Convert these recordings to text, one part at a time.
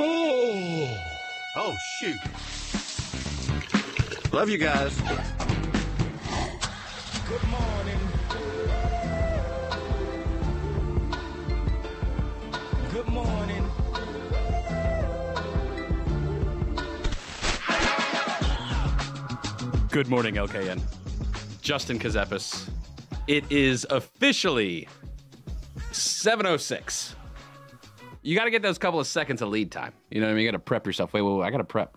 Oh. Oh, shoot. Love you guys. Good morning. Good morning. Good morning, LKN. Justin Kazepis. It is officially 7.06. You got to get those couple of seconds of lead time. You know what I mean? You got to prep yourself. Wait, wait, wait. I got to prep.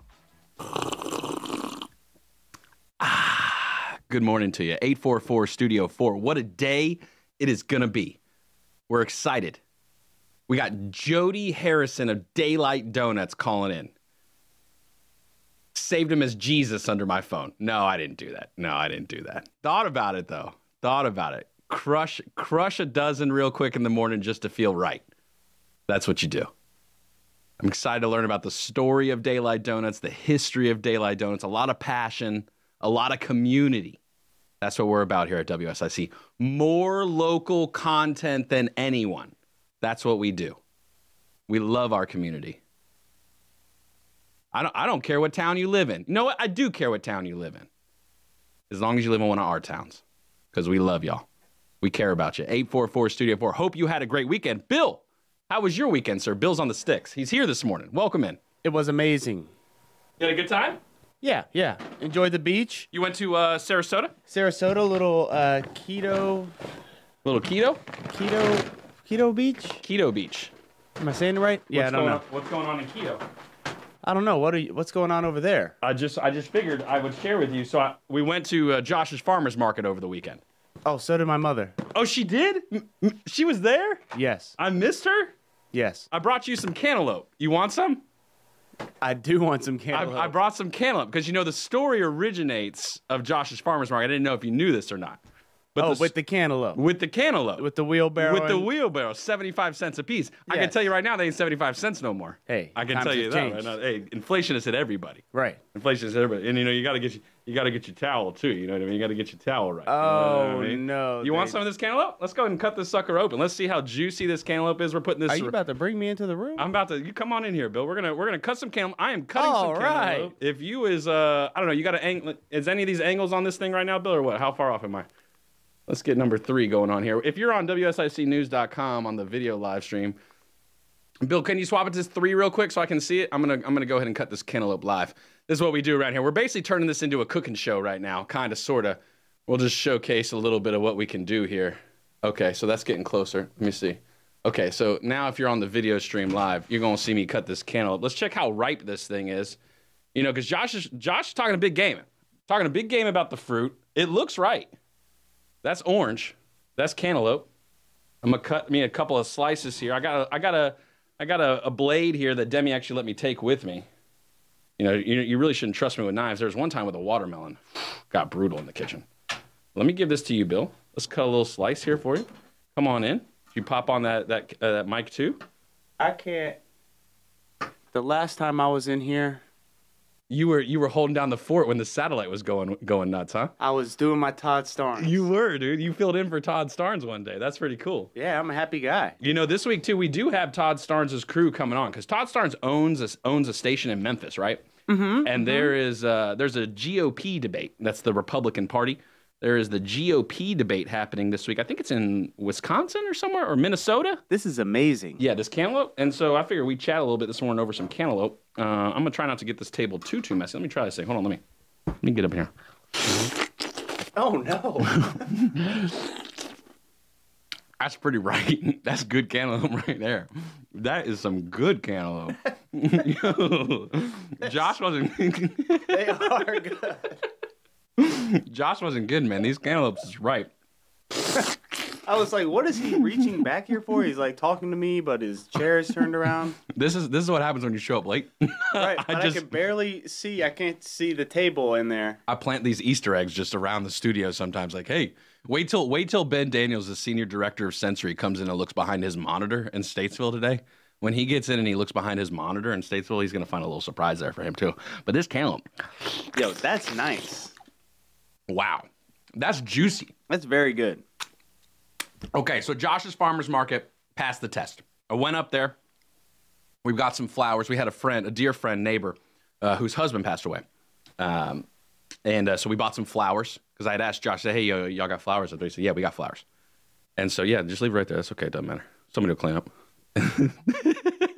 Ah, good morning to you. 844 Studio 4. What a day it is going to be. We're excited. We got Jody Harrison of Daylight Donuts calling in saved him as Jesus under my phone. No, I didn't do that. No, I didn't do that. Thought about it though. Thought about it. Crush crush a dozen real quick in the morning just to feel right. That's what you do. I'm excited to learn about the story of Daylight Donuts, the history of Daylight Donuts, a lot of passion, a lot of community. That's what we're about here at WSIC. More local content than anyone. That's what we do. We love our community. I don't, I don't care what town you live in. You know what? I do care what town you live in. As long as you live in one of our towns. Because we love y'all. We care about you. 844 Studio 4. Hope you had a great weekend. Bill, how was your weekend, sir? Bill's on the sticks. He's here this morning. Welcome in. It was amazing. You had a good time? Yeah, yeah. Enjoyed the beach. You went to uh, Sarasota? Sarasota, little uh, keto, Little keto? keto, keto beach. Keto Beach. Am I saying it right? yeah, I don't know. On, what's going on in keto? I don't know. What are you, what's going on over there? I just I just figured I would share with you. So I, we went to uh, Josh's Farmers Market over the weekend. Oh, so did my mother. Oh, she did? M- m- she was there? Yes, I missed her? Yes. I brought you some cantaloupe. You want some? I do want some cantaloupe. I brought some cantaloupe because you know the story originates of Josh's Farmers Market. I didn't know if you knew this or not. But oh, the, with the cantaloupe, with the cantaloupe, with the wheelbarrow. with the and- wheelbarrow, seventy-five cents a piece. I can tell you right now, they ain't seventy-five cents no more. Hey, I can tell you that right now. Hey, inflation has hit everybody. Right. Inflation has hit everybody, and you know you got to get you, got to get your towel too. You know what I mean? You got to get your towel right. you know Oh I mean? no. You want some of this cantaloupe? Let's go ahead and cut this sucker open. Let's see how juicy this cantaloupe is. We're putting this. Are you about to bring me into the room? I'm about to. You come on in here, Bill. We're gonna we're gonna cut some cantaloupe. I am cutting All some right. cantaloupe. If you is uh I don't know, you got to angle. Is any of these angles on this thing right now, Bill, or what? How far off am I? Let's get number three going on here. If you're on WSICnews.com on the video live stream, Bill, can you swap it to three real quick so I can see it? I'm gonna I'm gonna go ahead and cut this cantaloupe live. This is what we do around here. We're basically turning this into a cooking show right now, kind of, sorta. We'll just showcase a little bit of what we can do here. Okay, so that's getting closer. Let me see. Okay, so now if you're on the video stream live, you're gonna see me cut this cantaloupe. Let's check how ripe this thing is. You know, because Josh is Josh is talking a big game, talking a big game about the fruit. It looks right. That's orange. That's cantaloupe. I'm gonna cut me a couple of slices here. I got I got a I got a, a blade here that Demi actually let me take with me. You know, you, you really shouldn't trust me with knives. There was one time with a watermelon, got brutal in the kitchen. Let me give this to you, Bill. Let's cut a little slice here for you. Come on in. You pop on that that uh, that mic too. I can't. The last time I was in here, You were you were holding down the fort when the satellite was going going nuts, huh? I was doing my Todd Starnes. You were, dude. You filled in for Todd Starnes one day. That's pretty cool. Yeah, I'm a happy guy. You know, this week too, we do have Todd Starnes' crew coming on because Todd Starnes owns a, owns a station in Memphis, right? Mm-hmm, and there is uh, there's a GOP debate. That's the Republican Party. There is the GOP debate happening this week. I think it's in Wisconsin or somewhere or Minnesota. This is amazing. Yeah, this cantaloupe. And so I figured we chat a little bit this morning over some cantaloupe. Uh, I'm gonna try not to get this table too too messy. Let me try this thing. Hold on, let me let me get up here. Oh no. That's pretty right. That's good cantaloupe right there. That is some good cantaloupe. Josh wasn't. they are good. Josh wasn't good, man. These cantaloupes is ripe. I was like, what is he reaching back here for? He's like talking to me, but his chair is turned around. This is this is what happens when you show up late. Right, I but I, just can barely see. I can't see the table in there. I plant these Easter eggs just around the studio sometimes. Like, hey, wait till wait till Ben Daniels, the senior director of sensory, comes in and looks behind his monitor in Statesville today. When he gets in and he looks behind his monitor in Statesville, he's gonna find a little surprise there for him too. But this cantaloupe, Yo, that's nice. Wow, that's juicy. That's very good. Okay, so Josh's Farmers Market passed the test. I went up there. We've got some flowers. We had a friend, a dear friend, neighbor, uh, whose husband passed away. Um, and uh, so we bought some flowers because I had asked Josh, say, hey, yo, y'all got flowers up there? He said, yeah, we got flowers. And so, yeah, just leave it right there. That's okay. It doesn't matter. Somebody will clean up.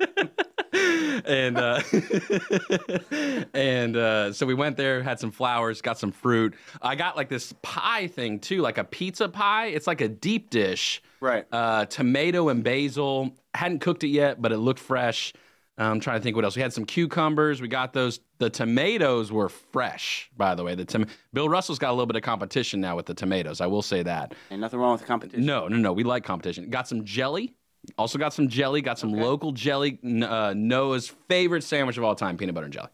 and uh, and uh, so we went there, had some flowers, got some fruit. I got like this pie thing too, like a pizza pie. It's like a deep dish, Right. Uh, tomato and basil. Hadn't cooked it yet, but it looked fresh. I'm trying to think what else. We had some cucumbers. We got those. The tomatoes were fresh, by the way. The tom- Bill Russell's got a little bit of competition now with the tomatoes. I will say that. Ain't nothing wrong with competition. No, no, no. We like competition. Got some jelly. Also got some jelly. Got some local jelly. Uh, Noah's favorite sandwich of all time: peanut butter and jelly.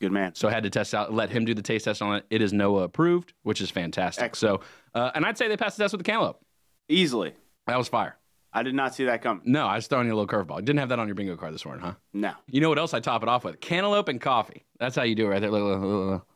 Good man. So I had to test out, let him do the taste test on it. It is Noah approved, which is fantastic. So, uh, and I'd say they passed the test with the cantaloupe. Easily. That was fire. I did not see that coming. No, I was throwing you a little curveball. Didn't have that on your bingo card this morning, huh? No. You know what else I top it off with? Cantaloupe and coffee. That's how you do it right there. Look, look, look,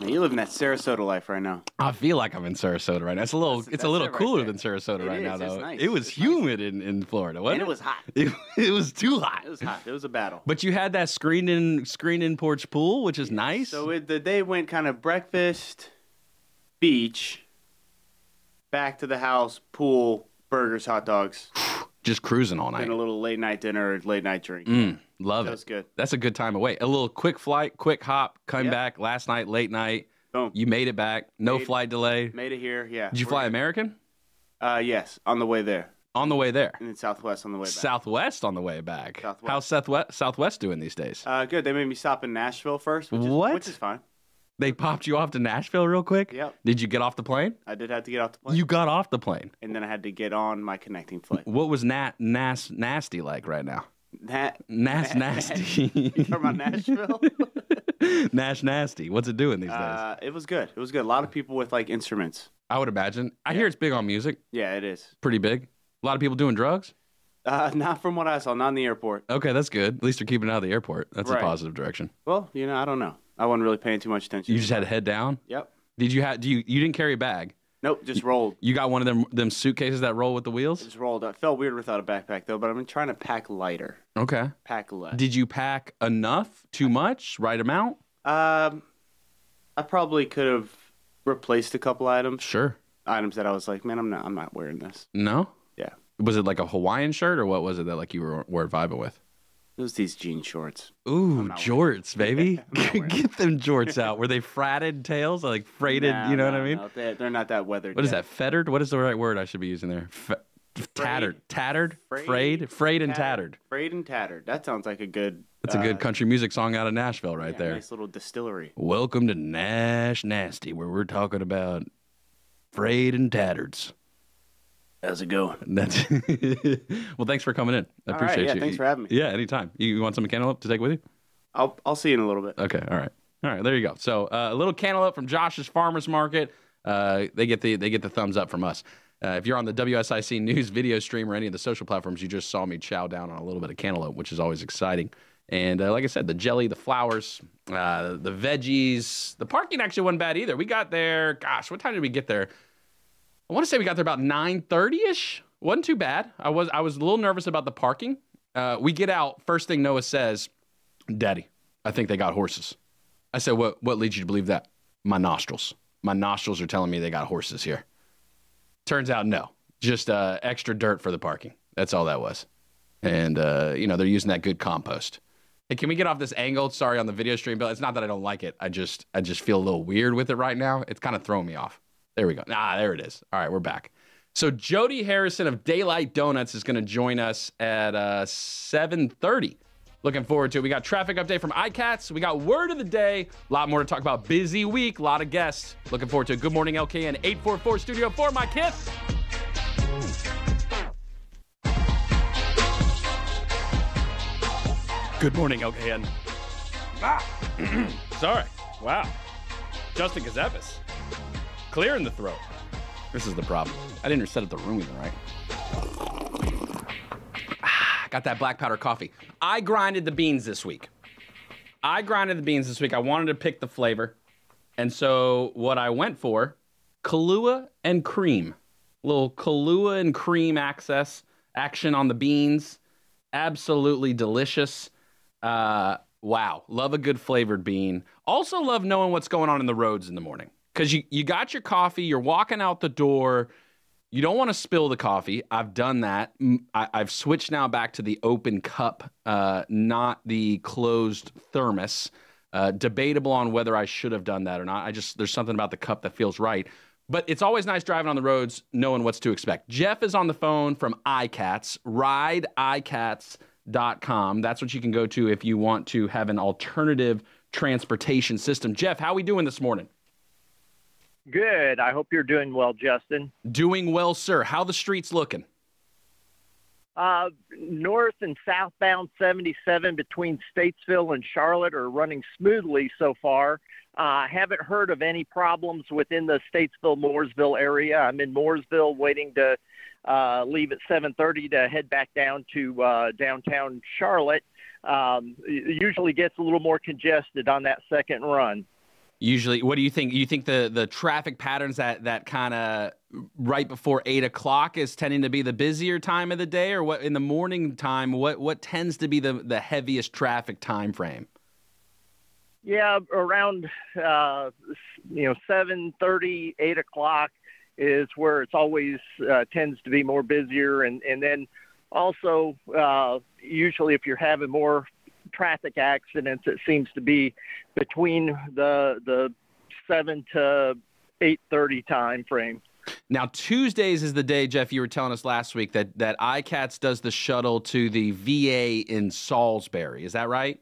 you living that Sarasota life right now. I feel like I'm in Sarasota right now. It's a little, it's that's a little it right cooler there. than Sarasota It right is. now, It's though. nice. It was It's nice. humid in, in Florida, wasn't And it was hot. It, it was too hot. It was hot. It was a battle. But you had that screened in, screened in porch pool, which is nice. So it, the day went kind of breakfast, beach, back to the house, pool, burgers, hot dogs, Just cruising all night. and a little late night dinner, late night drink. Mm, love That it. was good. That's a good time away. A little quick flight, quick hop, come back last night, late night. Boom. You made it back. No Made- flight delay. Made it here. Yeah. Did you We're fly good. American? Uh, yes, on the way there, On the way there. and then Southwest on the way back. Southwest on the way back. Southwest. How's Southwest, Southwest doing these days? Uh, good. They made me stop in Nashville first, which is, What? which is fine. they popped you off to Nashville real quick? Yep. Did you get off the plane? I did have to get off the plane, You got off the plane. and then I had to get on my connecting flight. What was Nat Nas nasty like right now? That Nas nasty. you talking about Nashville? Nash nasty. What's it doing these days? uh, it was good. It was good. A lot of people with like instruments. I would imagine. I hear it's big on music. Yeah, it is. Pretty big. A lot of people doing drugs. Uh, not from what I saw. Not in the airport. Okay, that's good. At least they're keeping it out of the airport. That's a positive direction. Well, you know, I don't know. I wasn't really paying too much attention. You just had to head down. Yep. Did you have? Do you? You didn't carry a bag. Nope. Just rolled. You got one of them them suitcases that roll with the wheels. Just rolled. I felt weird without a backpack though, but I've been trying to pack lighter. Okay. Pack less. Did you pack enough? Too much? Right amount? um, I probably could have replaced a couple items. Sure. Items that I was like, man, I'm not. I'm not wearing this. No. Yeah. Was it like a Hawaiian shirt or what was it that like you were were vibing with? It was these jean shorts. Ooh, jorts, baby. I'm not wearing Get them jorts out. Were they fratted tails, like freighted? Nah, you know what I mean? no, they're, they're not that weathered. What is yet. that? Fettered? What is the right word I should be using there? Fe- tattered, tattered, frayed, frayed and tattered. Frayed and tattered. That sounds like a good. That's a uh, good country music song out of Nashville, right yeah, there. Nice little distillery. Welcome to Nash Nasty, where we're talking about frayed and tattards. How's it going? That's well. Thanks for coming in. I All right, appreciate yeah, you. thanks for having me. Yeah, anytime. You, you want some cantaloupe to take with you? I'll I'll see you in a little bit. Okay. All right. All right. There you go. So uh, a little cantaloupe from Josh's Farmers Market. Uh, they get the they get the thumbs up from us. Uh, if you're on the WSIC news video stream or any of the social platforms, you just saw me chow down on a little bit of cantaloupe, which is always exciting. And uh, like I said, the jelly, the flowers, uh, the veggies, the parking actually wasn't bad either. We got there. Gosh, what time did we get there? I want to say we got there about 9:30 ish. wasn't too bad. I was I was a little nervous about the parking. Uh, we get out. First thing Noah says, "Daddy, I think they got horses." I said, "What? What leads you to believe that?" My nostrils. My nostrils are telling me they got horses here. Turns out, no. Just uh, extra dirt for the parking. That's all that was. And uh, you know they're using that good compost. Hey, can we get off this angle? Sorry on the video stream, but it's not that I don't like it. I just I just feel a little weird with it right now. It's kind of throwing me off. There we go. Ah, there it is. All right, we're back. So Jody Harrison of Daylight Donuts is going to join us at uh, 7:30. Looking forward to it. We got traffic update from iCats. We got word of the day. A lot more to talk about. Busy week. A lot of guests. Looking forward to it. Good morning, LKN 844 Studio 4, my kiss. Good morning, LKN. Ah, sorry. Wow. Justin Kazepis. Clearing the throat. This is the problem. I didn't set up the room even right. Ah, got that black powder coffee. I grinded the beans this week. I grinded the beans this week. I wanted to pick the flavor. And so what I went for, Kahlua and cream. little Kahlua and cream access action on the beans. Absolutely delicious. Uh, wow, love a good flavored bean. Also love knowing what's going on in the roads in the morning because you you got your coffee, you're walking out the door. You don't want to spill the coffee. I've done that. I, have switched now back to the open cup, uh, not the closed thermos. Uh, debatable on whether I should have done that or not. I just there's something about the cup that feels right. But it's always nice driving on the roads, knowing what's to expect. Jeff is on the phone from iCats, rideicats.com. That's what you can go to if you want to have an alternative transportation system. Jeff, how are we doing this morning? Good. I hope you're doing well, Justin. Doing well, sir. How the streets looking? Uh, north and southbound 77 between Statesville and Charlotte are running smoothly so far. I uh, haven't heard of any problems within the Statesville Mooresville area. I'm in Mooresville waiting to uh, leave at 7:30 to head back down to uh, downtown Charlotte. Um, it usually gets a little more congested on that second run. Usually, what do you think? You think the the traffic patterns that that kind of right before eight o'clock is tending to be the busier time of the day, or what in the morning time? What what tends to be the the heaviest traffic time frame? Yeah, around uh, you know seven thirty, eight o'clock is where it's always uh, tends to be more busier, and and then also uh, usually if you're having more traffic accidents. It seems to be between the the seven to eight thirty time frame. Now Tuesdays is the day, Jeff. You were telling us last week that that iCats does the shuttle to the VA in Salisbury. Is that right?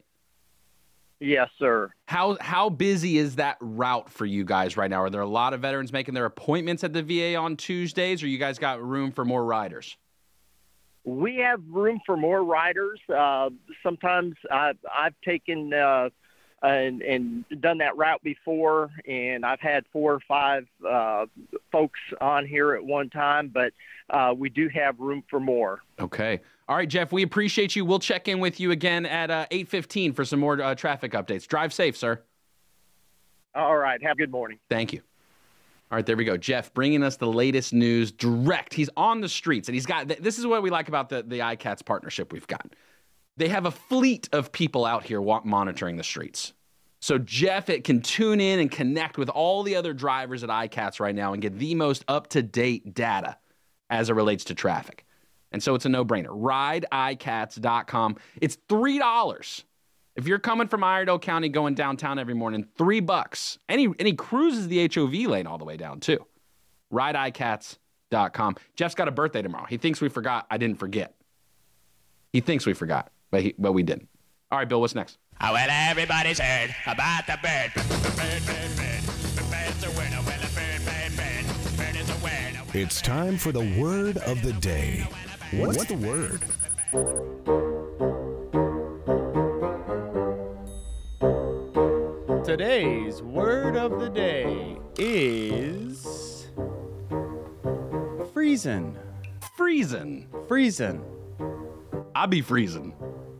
Yes, sir. How how busy is that route for you guys right now? Are there a lot of veterans making their appointments at the VA on Tuesdays, or you guys got room for more riders? We have room for more riders. Uh, sometimes I've, I've taken uh, and, and done that route before, and I've had four or five uh, folks on here at one time, but uh, we do have room for more. Okay. All right, Jeff, we appreciate you. We'll check in with you again at uh, 8.15 for some more uh, traffic updates. Drive safe, sir. All right. Have a good morning. Thank you. All right, there we go. Jeff bringing us the latest news direct. He's on the streets, and he's got this is what we like about the, the iCats partnership we've got. They have a fleet of people out here monitoring the streets. So Jeff it can tune in and connect with all the other drivers at iCats right now and get the most up to date data as it relates to traffic. And so it's a no brainer. RideICats.com. It's $3 if you're coming from Iredell County going downtown every morning, three bucks. Any any cruises the HOV lane all the way down too. RideICats.com. Jeff's got a birthday tomorrow. He thinks we forgot. I didn't forget. He thinks we forgot, but he, but we didn't. All right, Bill. What's next? Oh, well, everybody's heard about the bird. It's time for the word of the day. What's the word? Today's word of the day is frisson. Freezing. Freezing. I be freezing.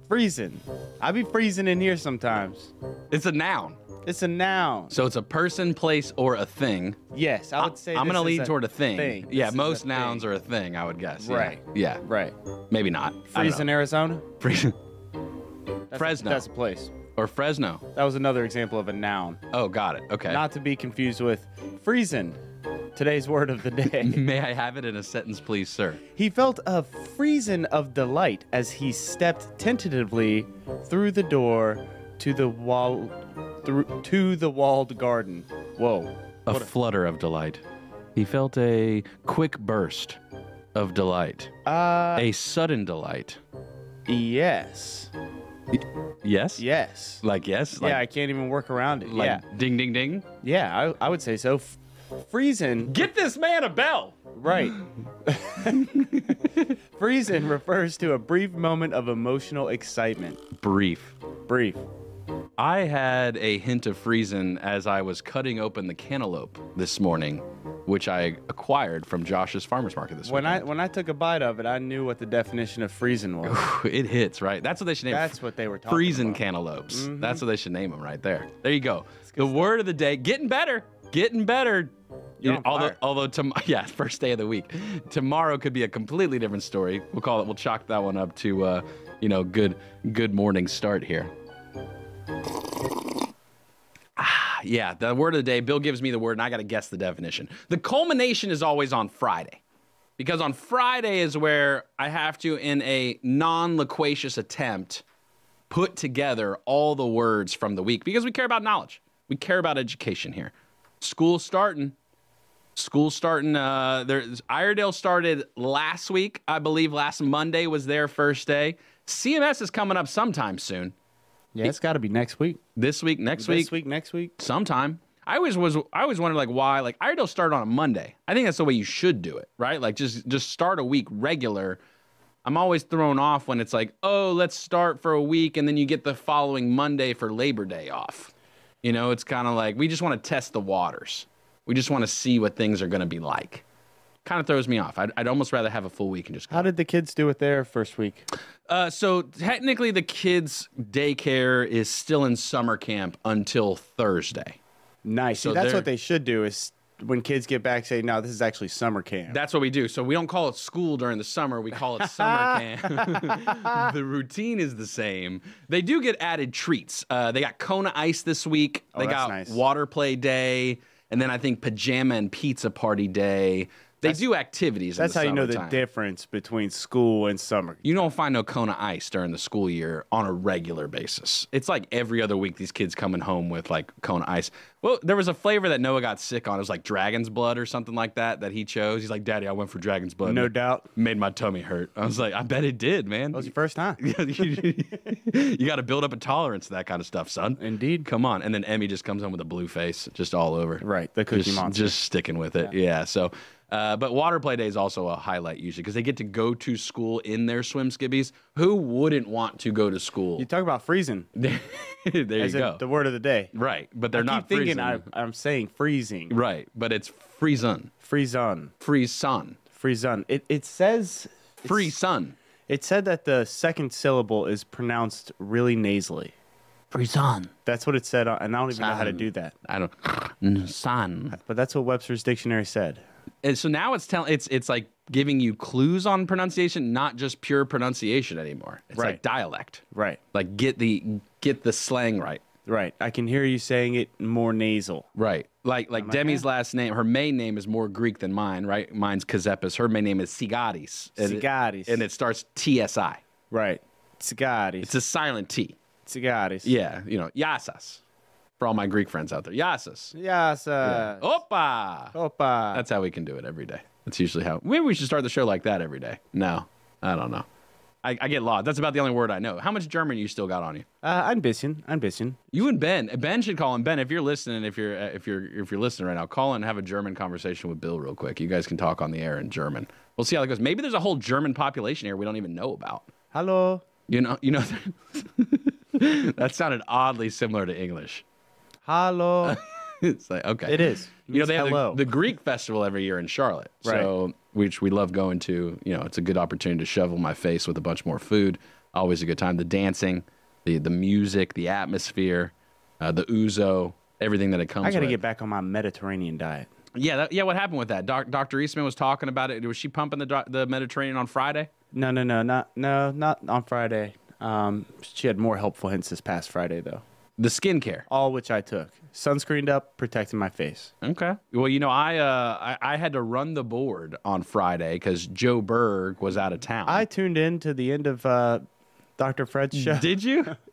Freezing. I be freezing in here sometimes. It's a noun. It's a noun. So it's a person, place, or a thing. Yes, I would say. I'm going to is lead toward a thing. thing. Yeah, This most nouns thing. are a thing, I would guess. Right. Yeah. Right. Maybe not. I Freezing. Arizona. Freezing. Fresno. A, that's a place. Or Fresno. That was another example of a noun. Oh, got it. Okay. Not to be confused with freezing. Today's word of the day. May I have it in a sentence, please, sir? He felt a frisson of delight as he stepped tentatively through the door to the wall, through to the walled garden. Whoa! A flutter of delight. He felt a quick burst of delight. Uh, A sudden delight. yes, Yes? yes. Like yes? Like, yeah, I can't even work around it. like yeah, ding ding ding. yeah, I, I would say so. F- frisson, Get this man a bell. right? freezing refers to a brief moment of emotional excitement. Brief. Brief. I had a hint of freezing as I was cutting open the cantaloupe this morning, which I acquired from Josh's farmers market this When I weekend. when I took a bite of it, I knew what the definition of freezing was. it hits right. That's what they should name. it. That's what they were talking freezing about. cantaloupes. That's what they should name them right there. There you go. The word of the day. Getting better. Getting better. You- on although, although tom- yeah, first day of the week. Tomorrow could be a completely different story. We'll call it. We'll chalk that one up to, uh, you know, good, good morning start here. Ah, yeah, the word of the day. Bill gives me the word, and I got to guess the definition. The culmination is always on Friday, because on Friday is where I have to, in a non-loquacious attempt, put together all the words from the week because we care about knowledge. We care about education here. School starting. School starting. Uh, there's Iredell started last week, I believe. Last Monday was their first day. CMS is coming up sometime soon. Yeah, it's got to be next week. This week, next week, This week, next week. sometime. I always was. I always wondered like why like Iredell started on a Monday. I think that's the way you should do it, right? Like just just start a week regular. I'm always thrown off when it's like, oh, let's start for a week and then you get the following Monday for Labor Day off. You know, it's kind of like we just want to test the waters. We just want to see what things are going to be like. Kind of throws me off. I'd, I'd almost rather have a full week and just. How did the kids do it their first week? Uh, so technically, the kids' daycare is still in summer camp until Thursday. Nice. So See, that's what they should do is when kids get back, say, no, this is actually summer camp. That's what we do. So we don't call it school during the summer. We call it summer camp. the routine is the same. They do get added treats. Uh, they got Kona Ice this week. Oh, they that's got nice. water play day, and then I think pajama and pizza party day. They do activities. in That's how you know the difference between school and summer. You don't find no Kona Ice during the school year on a regular basis. It's like every other week these kids coming home with like Kona Ice. Well, there was a flavor that Noah got sick on. It was like Dragon's Blood or something like that that he chose. He's like, Daddy, I went for Dragon's Blood. No doubt. Made my tummy hurt. I was like, I bet it did, man. That was your first time. you got to build up a tolerance to that kind of stuff, son. Indeed. Come on. And then Emmy just comes home with a blue face, just all over. Right, the Cookie just, Monster. Just sticking with it. Yeah. so, uh, but water play day is also a highlight usually because they get to go to school in their swim skibbies. Who wouldn't want to go to school? You talk about freezing. there you As in go. the word of the day. right. But they're I not thinking freezing. I, I'm saying freezing. right. But it's free sun. Free sun. Free sun. Free sun. It, it says Free sun. it said that the second syllable is pronounced really nasally. Free. That's what it said, and I don't even know how to do that. I don't. Sun. But that's what Webster's dictionary said. And so now it's telling it's it's like giving you clues on pronunciation, not just pure pronunciation anymore. It's like Right. dialect. Right. Like get the get the slang right. Right. I can hear you saying it more nasal. Right. Like like Demi's last name, her main name is more Greek than mine, right? Mine's Kazepis. Her main name is Sigadis. And it- Sigadis. And it starts TSI. Right. Cigaris. It's a silent T. Cigaris. Yeah, you know, Yasas. For all my Greek friends out there. Yasas. Yes. Uh, Opa. Opa. That's how we can do it every day. That's usually how. Maybe we should start the show like that every day. No, I don't know. I, I get lost. That's about the only word I know. How much German you still got on you? uh, ein bisschen. Ein bisschen. You and Ben. Ben should call him. Ben, if you're listening, if you're if you're if you're listening right now, call and have a German conversation with Bill real quick. You guys can talk on the air in German. We'll see how that goes. Maybe there's a whole German population here we don't even know about. Hello. You know, you know. that sounded oddly similar to English. Hello. it's like okay, It is. It You know, they have the, the Greek festival every year in Charlotte, Right. so which we love going to. You know, it's a good opportunity to shovel my face with a bunch more food. Always a good time. The dancing, the the music, the atmosphere, uh, the ouzo, everything that it comes. I got to get back on my Mediterranean diet. Yeah, that, yeah. What happened with that? Doc, Dr. Eastman was talking about it. Was she pumping the the Mediterranean on Friday? No, no, no, not no, not on Friday. Um, she had more helpful hints this past Friday though. The skincare. All which I took. Sunscreened up, protecting my face. Okay. Well, you know, I uh, I, I had to run the board on Friday because Joe Berg was out of town. I tuned in to the end of uh, Dr. Fred's show. did you?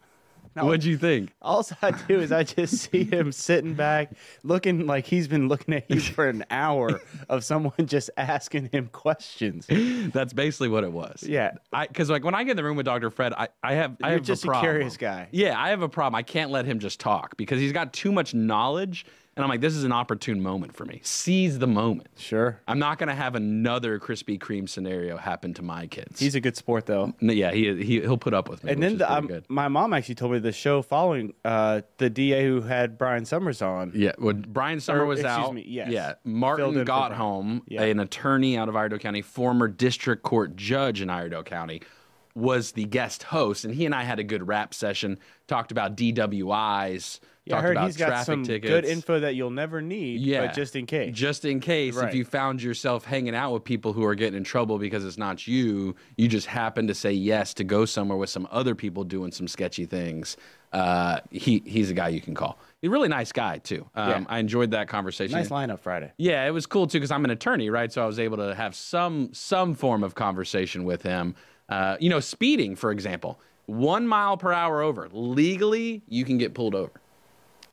What'd you think? All I do is I just see him sitting back, looking like he's been looking at you for an hour of someone just asking him questions. That's basically what it was. Yeah. I because like when I get in the room with Dr. Fred, I, I have I You're have just a a, curious guy. Yeah, I have a problem. I can't let him just talk because he's got too much knowledge, and I'm like, this is an opportune moment for me. Seize the moment. Sure. I'm not gonna have another Krispy Kreme scenario happen to my kids. He's a good sport though. Yeah, he, he he'll put up with me. And then the, um, good. my mom actually told me the show following uh, the DA who had Brian Summers on. Yeah, when Brian Summer Or, was excuse out, me, yes. yeah, Filled Martin in for got Brian. home, Yeah. an attorney out of Iredell County, former district court judge in Iredell County, was the guest host, and he and I had a good rap session. Talked about DWIs. Yeah, I talked heard about he's got some tickets. good info that you'll never need, Yeah. but just in case. Just in case, Right. if you found yourself hanging out with people who are getting in trouble because it's not you, you just happen to say yes to go somewhere with some other people doing some sketchy things. Uh, he he's a guy you can call. He's a really nice guy too. Um, Yeah. I enjoyed that conversation. nice lineup Friday. Yeah, it was cool too because I'm an attorney, right? So I was able to have some some form of conversation with him. Uh, you know, speeding, for example, one mile per hour over legally, you can get pulled over.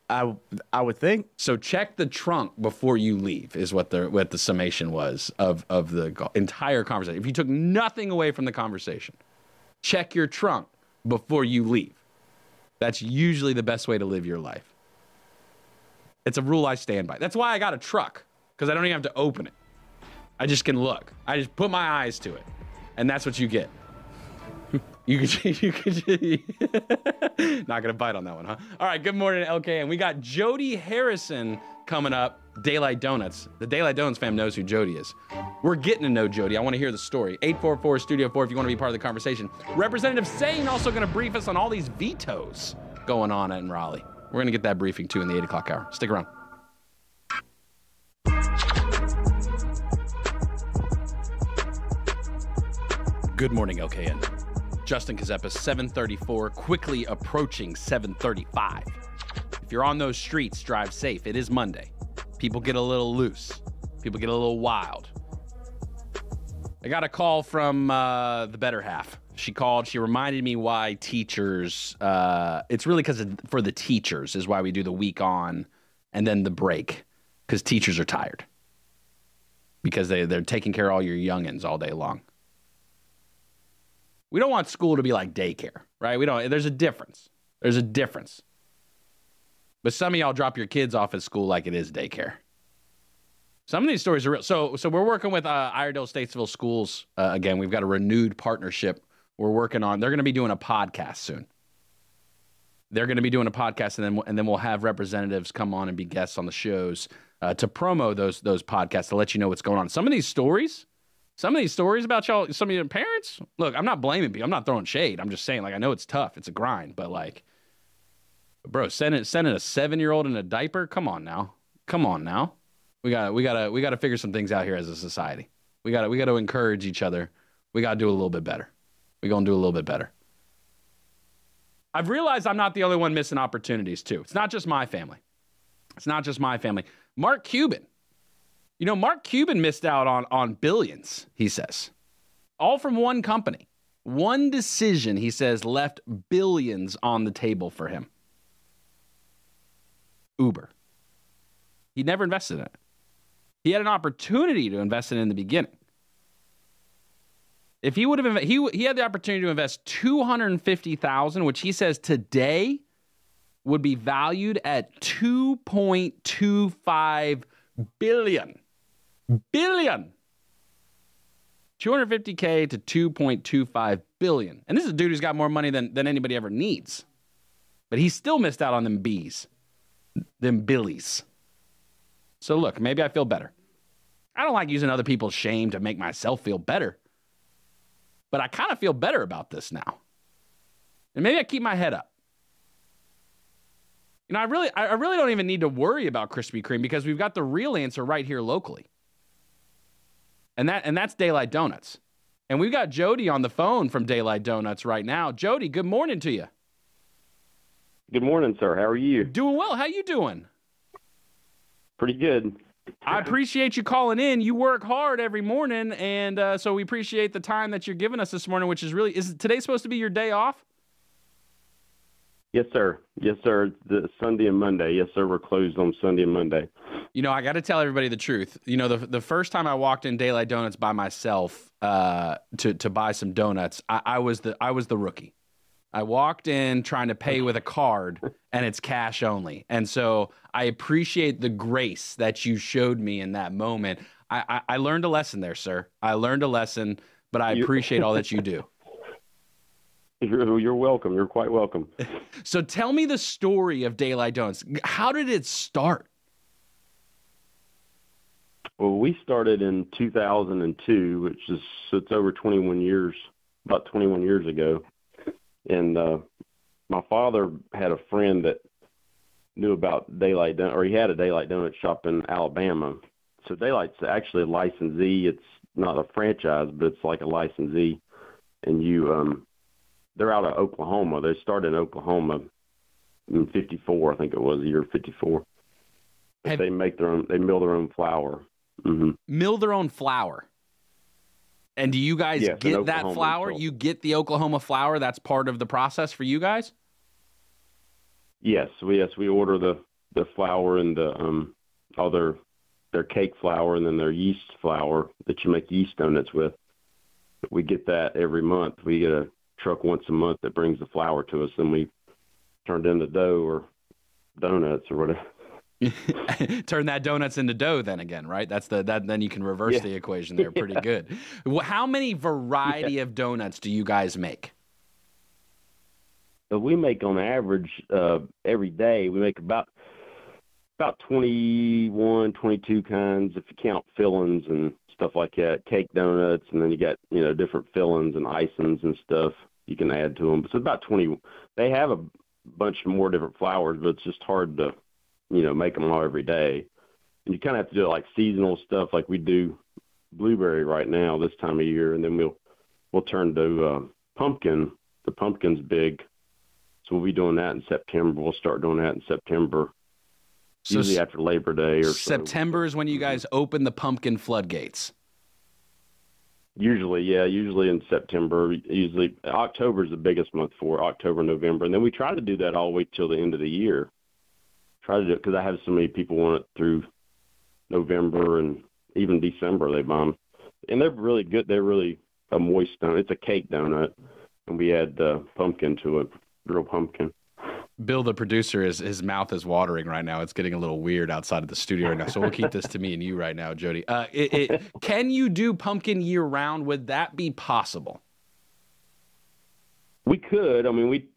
I I would think So check the trunk before you leave is what the what the summation was of of the entire conversation. If you took nothing away from the conversation, check your trunk before you leave. That's usually the best way to live your life. It's a rule I stand by. That's why I got a truck because I don't even have to open it. I just can look. I just put my eyes to it, and that's what you get. You could, you could, not gonna bite on that one, huh? All right, good morning, LK. And We got Jody Harrison coming up. Daylight Donuts. The Daylight Donuts fam knows who Jody is. We're getting to know Jody. I want to hear the story. 844 Studio 4 if you want to be part of the conversation. Representative Sane also to brief us on all these vetoes going on in Raleigh. We're to get that briefing too in the 8 o'clock hour. Stick around. Good morning, LKN. Justin Kazepa, 734, quickly approaching 735. If you're on those streets, drive safe. It is Monday. People get a little loose, people get a little wild. I got a call from uh, the better half. She called. She reminded me why teachers. Uh, it's really because for the teachers is why we do the week on and then the break because teachers are tired because they they're taking care of all your youngins all day long. We don't want school to be like daycare, right? We don't. There's a difference. There's a difference. But some of y'all drop your kids off at school like it is daycare. Some of these stories are real. So, so we're working with uh, Iredell Statesville Schools uh, again. We've got a renewed partnership. We're working on. They're going to be doing a podcast soon. They're going to be doing a podcast, and then and then we'll have representatives come on and be guests on the shows uh, to promo those those podcasts to let you know what's going on. Some of these stories, some of these stories about y'all, some of your parents. Look, I'm not blaming people. I'm not throwing shade. I'm just saying, like, I know it's tough. It's a grind, but like, bro, sending sending a seven year old in a diaper. Come on now. Come on now. We got we got to we got to figure some things out here as a society. We got to we got to encourage each other. We got to do a little bit better. Going to do a little bit better. I've realized I'm not the only one missing opportunities too. It's not just my family. It's not just my family. Mark Cuban. You know, Mark Cuban missed out on on billions, he says. All from one company. One decision, he says, left billions on the table for him. Uber. He never invested in it. He had an opportunity to invest in it in the beginning. If he would have, he he had the opportunity to invest two hundred fifty thousand, which he says today would be valued at two point two five billion, billion. 250k to 2.25 billion, and this is a dude who's got more money than than anybody ever needs, but he still missed out on them bees, them billies. So look, maybe I feel better. I don't like using other people's shame to make myself feel better. But I kind of feel better about this now. And maybe I keep my head up. You know, I really I I really don't even need to worry about Krispy Kreme because we've got the real answer right here locally. And that and that's Daylight Donuts. And we've got Jody on the phone from Daylight Donuts right now. Jody, good morning to you. Good morning, sir. How are you? Doing well. How you doing? Pretty good. I appreciate you calling in. You work hard every morning, and uh, so we appreciate the time that you're giving us this morning. Which is really is today supposed to be your day off? Yes, sir. Yes, sir. The Sunday and Monday. Yes, sir. We're closed on Sunday and Monday. You know, I got to tell everybody the truth. You know, the the first time I walked in Daylight Donuts by myself uh, to to buy some donuts, I, I was the I was the rookie. I walked in trying to pay with a card, and it's cash only. And so I appreciate the grace that you showed me in that moment. I I, I learned a lesson there, sir. I learned a lesson, but I appreciate all that you do. You're, you're welcome. You're quite welcome. So tell me the story of Daylight Donuts. How did it start? Well, we started in 2002, which is so it's over 21 years about 21 years ago, and uh, my father had a friend that knew about Daylight Don- or he had a Daylight Donut shop in Alabama. So Daylight's actually a licensee. It's not a franchise, but it's like a licensee. And you, um, they're out of Oklahoma. They started in Oklahoma in '54, I think it was the year '54. They make their own. They mill their own flour. hmm Mill their own flour. And do you guys Yes, get that flour? You get the Oklahoma flour. That's part of the process for you guys. Yes, we yes we order the the flour and the um all their their cake flour and then their yeast flour that you make yeast donuts with. We get that every month. We get a truck once a month that brings the flour to us, and we turn it into dough or donuts or whatever. Turn that donuts into dough then again, right? That's the that then you can reverse Yeah. the equation there pretty good. Wh- How many variety of donuts do you guys make? But we make on average uh, every day. We make about about 21, 22 kinds if you count fillings and stuff like that. Cake donuts, and then you got you know different fillings and icings and stuff you can add to them. So about 20. They have a bunch more different flowers, but it's just hard to you know make them all every day. And you kind of have to do like seasonal stuff, like we do blueberry right now this time of year, and then we'll we'll turn to uh, pumpkin. The pumpkin's big, so we'll be doing that in September. We'll start doing that in September, So usually after Labor Day or so. September is when you guys open the pumpkin floodgates. Usually, yeah, usually in September. Usually October is the biggest month for October, November, and then we try to do that all the way till the end of the year. Try to do it because I have so many people want it through November and even December. They buy 'em. and they're really good. They're really a moist donut. It's a cake donut, and we add uh, pumpkin to it, real pumpkin. Bill, the producer, is his mouth is watering right now. It's getting a little weird outside of the studio right now. So we'll keep this to me and you right now, Jody. Uh, it, it, can you do pumpkin year round? Would that be possible? We could. I mean, we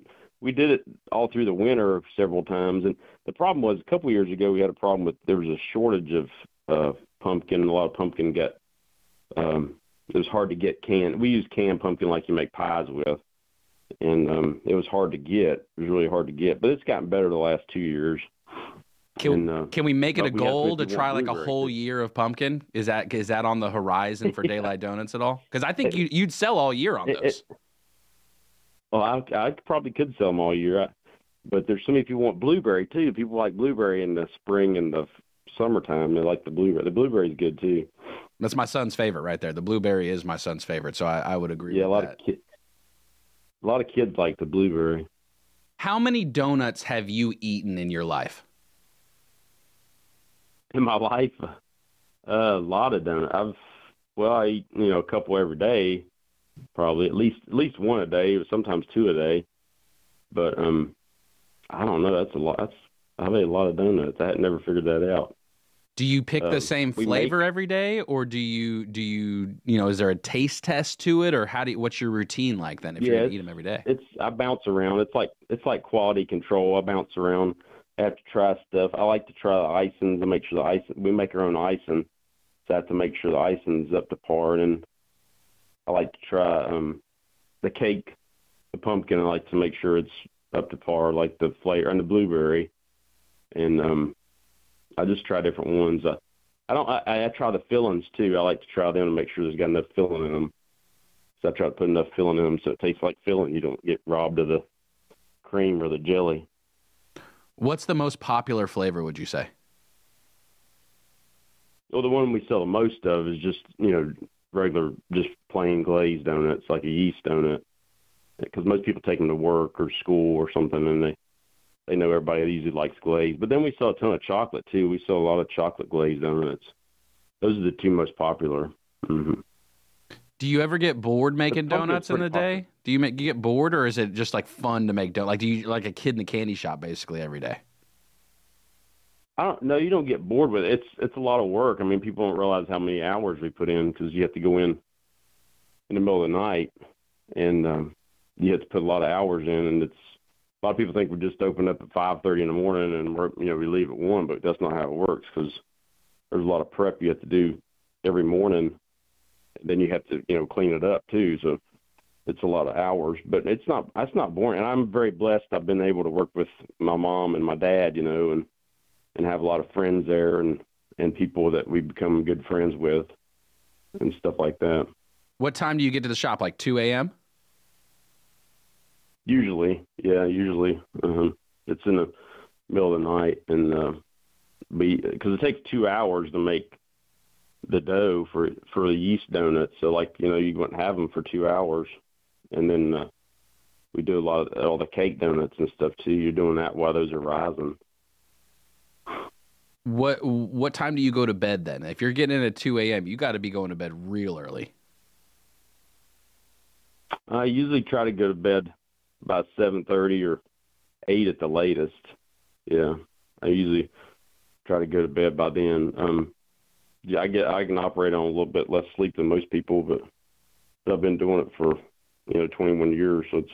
we did it all through the winter several times, and the problem was a couple years ago we had a problem with there was a shortage of uh, pumpkin, and a lot of pumpkin got. Um, it was hard to get canned. We use canned pumpkin like you make pies with, and um, it was hard to get. It was really hard to get, but it's gotten better the last two years. Can, And, uh, can we make it a have to goal to try like a whole year of pumpkin? Is that is that on the horizon for Daylight Donuts at all? Because I think you you'd sell all year on It- those. Well, I, I probably could sell them all year, I, but there's so many people want blueberry too. People like blueberry in the spring and the summertime. They like the blueberry. The blueberry's good too. That's my son's favorite right there. The blueberry is my son's favorite, so I, I would agree Yeah, a lot that. of kids. A lot of kids like the blueberry. How many donuts have you eaten in your life? In my life, uh, a lot of donuts. I've well, I eat you know a couple every day, probably at least at least one a day, or sometimes two a day. But um, I don't know. That's a lot. That's I've ate a lot of donuts. I had never figured that out. Do you pick the Um, same we flavor every day, or do you do you you know is there a taste test to it, or how do you, what's your routine like then if you're Yeah, gonna eat them every day? it's I bounce around. It's like it's like quality control. I bounce around. I have to try stuff. I like to try the icings and make sure the icing. We make our own icing, so I have to make sure the icing's up to par. And I like to try um the cake, the pumpkin. I like to make sure it's up to par, like the flavor and the blueberry. And um, I just try different ones. I, I don't. I, I try the fillings too. I like to try them to make sure there's got enough filling in them. So I try to put enough filling in them so it tastes like filling. You don't get robbed of the cream or the jelly. What's the most popular flavor? Would you say? Well, the one we sell the most of is just you know regular, just plain glazed donuts, like a yeast donut. Because most people take them to work or school or something, and they they know everybody usually likes glazed. But then we sell a ton of chocolate too. We sell a lot of chocolate glazed donuts. Those are the two most popular. hmm Do you ever get bored making donuts in the pretty day? Do you make you get bored, or is it just like fun to make donuts? Like do you like a kid in the candy shop basically every day? I don't know. You don't get bored with it. It's it's a lot of work. I mean, people don't realize how many hours we put in because you have to go in in the middle of the night, and um, you have to put a lot of hours in. And it's a lot of people think we just open up at five thirty in the morning and we're you know we leave at one, but that's not how it works because there's a lot of prep you have to do every morning. Then you have to you know clean it up too. So it's a lot of hours, but it's not that's not boring. And I'm very blessed. I've been able to work with my mom and my dad, you know, and and have a lot of friends there and and people that we've become good friends with and stuff like that. What time do you get to the shop? Like 2 a.m. Usually, yeah, usually. uh It's in the middle of the night, and uh, because it takes two hours to make the dough for for the yeast donuts. So, like you know, you wouldn't have them for two hours, and then uh, we do a lot of all the cake donuts and stuff too. You're doing that while those are rising. What what time do you go to bed then? If you're getting in at 2 a.m., you got to be going to bed real early. I usually try to go to bed about seven thirty or eight at the latest. Yeah, I usually try to go to bed by then. Um, yeah, I get I can operate on a little bit less sleep than most people, but, but I've been doing it for you know 21 years, so it's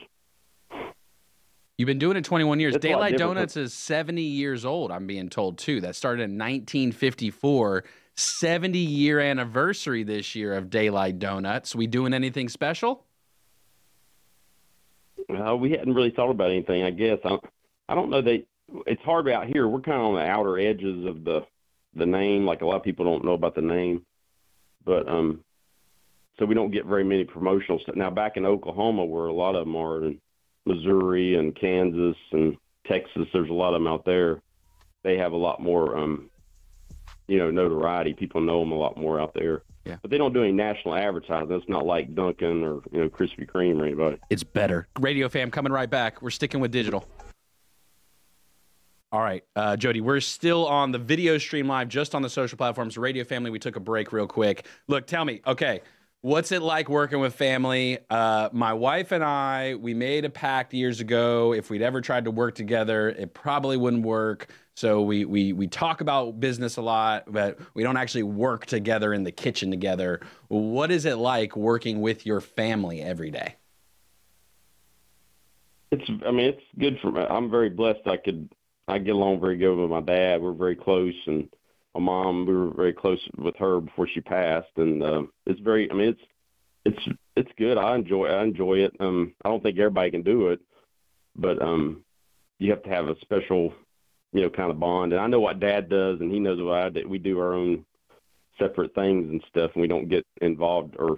You've been doing it 21 years. It's Daylight. Donuts is 70 years old, I'm being told too. That started in 1954. 70 year anniversary this year of Daylight Donuts. We doing anything special? Uh, we hadn't really thought about anything. I guess I I don't know that it's hard out here. We're kind of on the outer edges of the the name. Like a lot of people don't know about the name, but um, so we don't get very many promotional stuff. Now back in Oklahoma, where a lot of them are, and Missouri and Kansas and Texas, there's a lot of them out there. They have a lot more um, you know, notoriety. People know them a lot more out there. Yeah. But they don't do any national advertising. It's not like Dunkin' or you know Krispy Kreme or anybody. It's better. Radio fam coming right back. We're sticking with digital. All right, uh, Jody, we're still on the video stream live, just on the social platforms. Radio family, we took a break real quick. Look, tell me, okay, what's it like working with family? Uh, my wife and I, we made a pact years ago. If we'd ever tried to work together, it probably wouldn't work. So we we we talk about business a lot, but we don't actually work together in the kitchen together. What is it like working with your family every day? It's I mean it's good for me. I'm very blessed. I could I get along very good with my dad. We're very close, and my mom we were very close with her before she passed, and um, it's very I mean it's it's it's good. I enjoy I enjoy it. Um, I don't think everybody can do it, but um, you have to have a special you know kind of bond. And I know what dad does, and he knows what I do. We do our own separate things and stuff, and we don't get involved or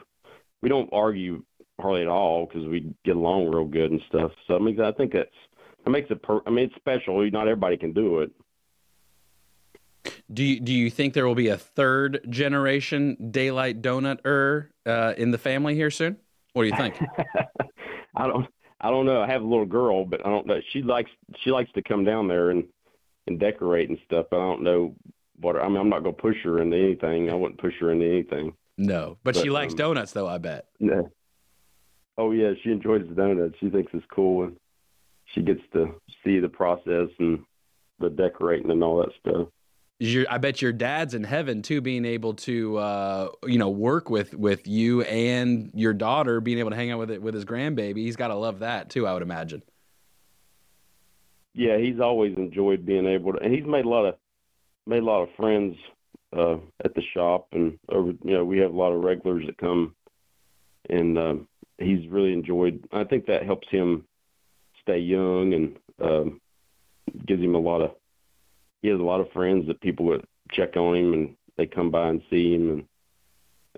we don't argue hardly at all because we get along real good and stuff. So I mean, I think that's that makes it. Per- I mean, it's special. Not everybody can do it. Do you, do you think there will be a third generation daylight donuter uh, in the family here soon? What do you think? I don't. I don't know. I have a little girl, but I don't know. She likes she likes to come down there and and decorate and stuff. But I don't know what. I mean, I'm not gonna push her into anything. I wouldn't push her into anything. no, but, she likes um, donuts though. I bet. No. Oh yeah, she enjoys the donuts. She thinks it's cool, and she gets to see the process and the decorating and all that stuff. Your, I bet your dad's in heaven too, being able to uh, you know work with with you and your daughter, being able to hang out with it with his grandbaby. He's got to love that too. I would imagine. Yeah, he's always enjoyed being able to, and he's made a lot of made a lot of friends uh, at the shop, and over you know we have a lot of regulars that come, and um, he's really enjoyed. I think that helps him stay young and um, gives him a lot of. He has a lot of friends that people would check on him, and they come by and see him, and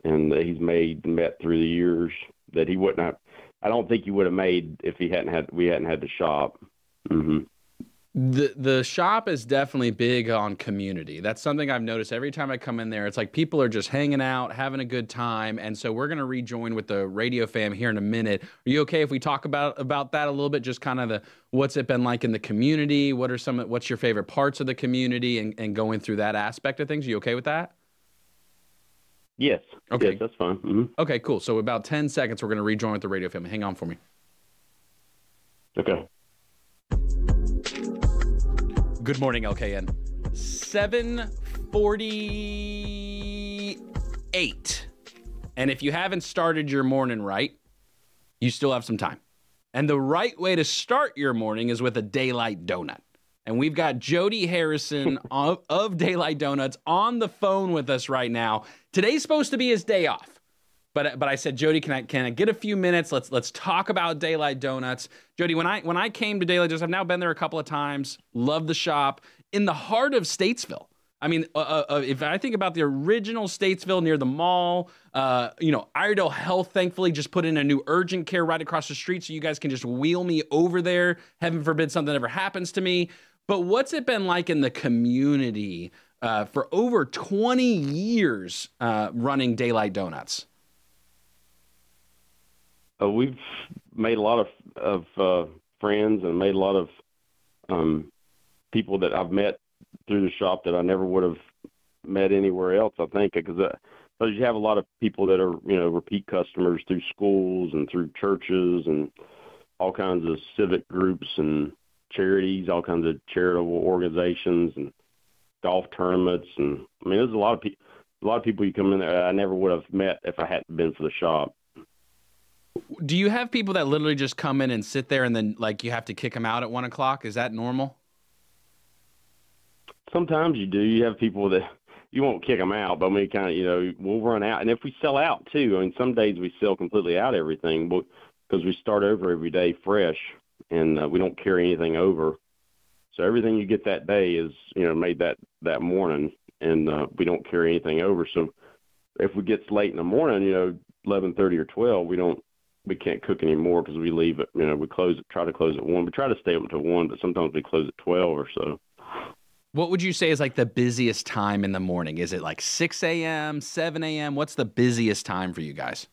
and that he's made met through the years that he wouldn't have. I don't think he would have made if he hadn't had we hadn't had the shop. hmm The the shop is definitely big on community. That's something I've noticed every time I come in there. It's like people are just hanging out, having a good time, and so we're gonna rejoin with the radio fam here in a minute. Are you okay if we talk about about that a little bit? Just kind of the what's it been like in the community? What are some what's your favorite parts of the community, and, and going through that aspect of things? Are you okay with that? Yes. Okay. Yes, that's fine. hmm Okay, cool. So about ten seconds, we're gonna rejoin with the radio fam. Hang on for me. Okay. Good morning, LKN. 748. And if you haven't started your morning right, you still have some time. And the right way to start your morning is with a daylight donut. And we've got Jody Harrison of, of Daylight Donuts on the phone with us right now. Today's supposed to be his day off. But but I said, Jody, can I can I get a few minutes? Let's let's talk about Daylight Donuts. Jody, when I when I came to Daylight Donuts, I've now been there a couple of times. Love the shop in the heart of Statesville. I mean, uh, uh, uh, if I think about the original Statesville near the mall, uh, you know, Iredell Health thankfully just put in a new urgent care right across the street, so you guys can just wheel me over there. Heaven forbid something ever happens to me. But what's it been like in the community uh, for over 20 years uh, running Daylight Donuts? Uh, we've made a lot of of uh, friends and made a lot of um, people that I've met through the shop that I never would have met anywhere else. I think because uh, you have a lot of people that are you know repeat customers through schools and through churches and all kinds of civic groups and charities, all kinds of charitable organizations and golf tournaments and I mean there's a lot of people a lot of people you come in there I never would have met if I hadn't been for the shop. Do you have people that literally just come in and sit there and then like you have to kick them out at one o'clock? Is that normal? Sometimes you do. You have people that you won't kick them out, but we kind of, you know, we'll run out. And if we sell out too, I mean, some days we sell completely out everything because we start over every day fresh and uh, we don't carry anything over. So everything you get that day is, you know, made that that morning, and uh, we don't carry anything over. So if we get late in the morning, you know, eleven thirty or twelve, we don't we can't cook anymore because we leave it. You know, we close it, try to close at one. We try to stay open until one, but sometimes we close at twelve or so. What would you say is like the busiest time in the morning? Is it like 6 a.m., 7 a.m.? What's the busiest time for you guys?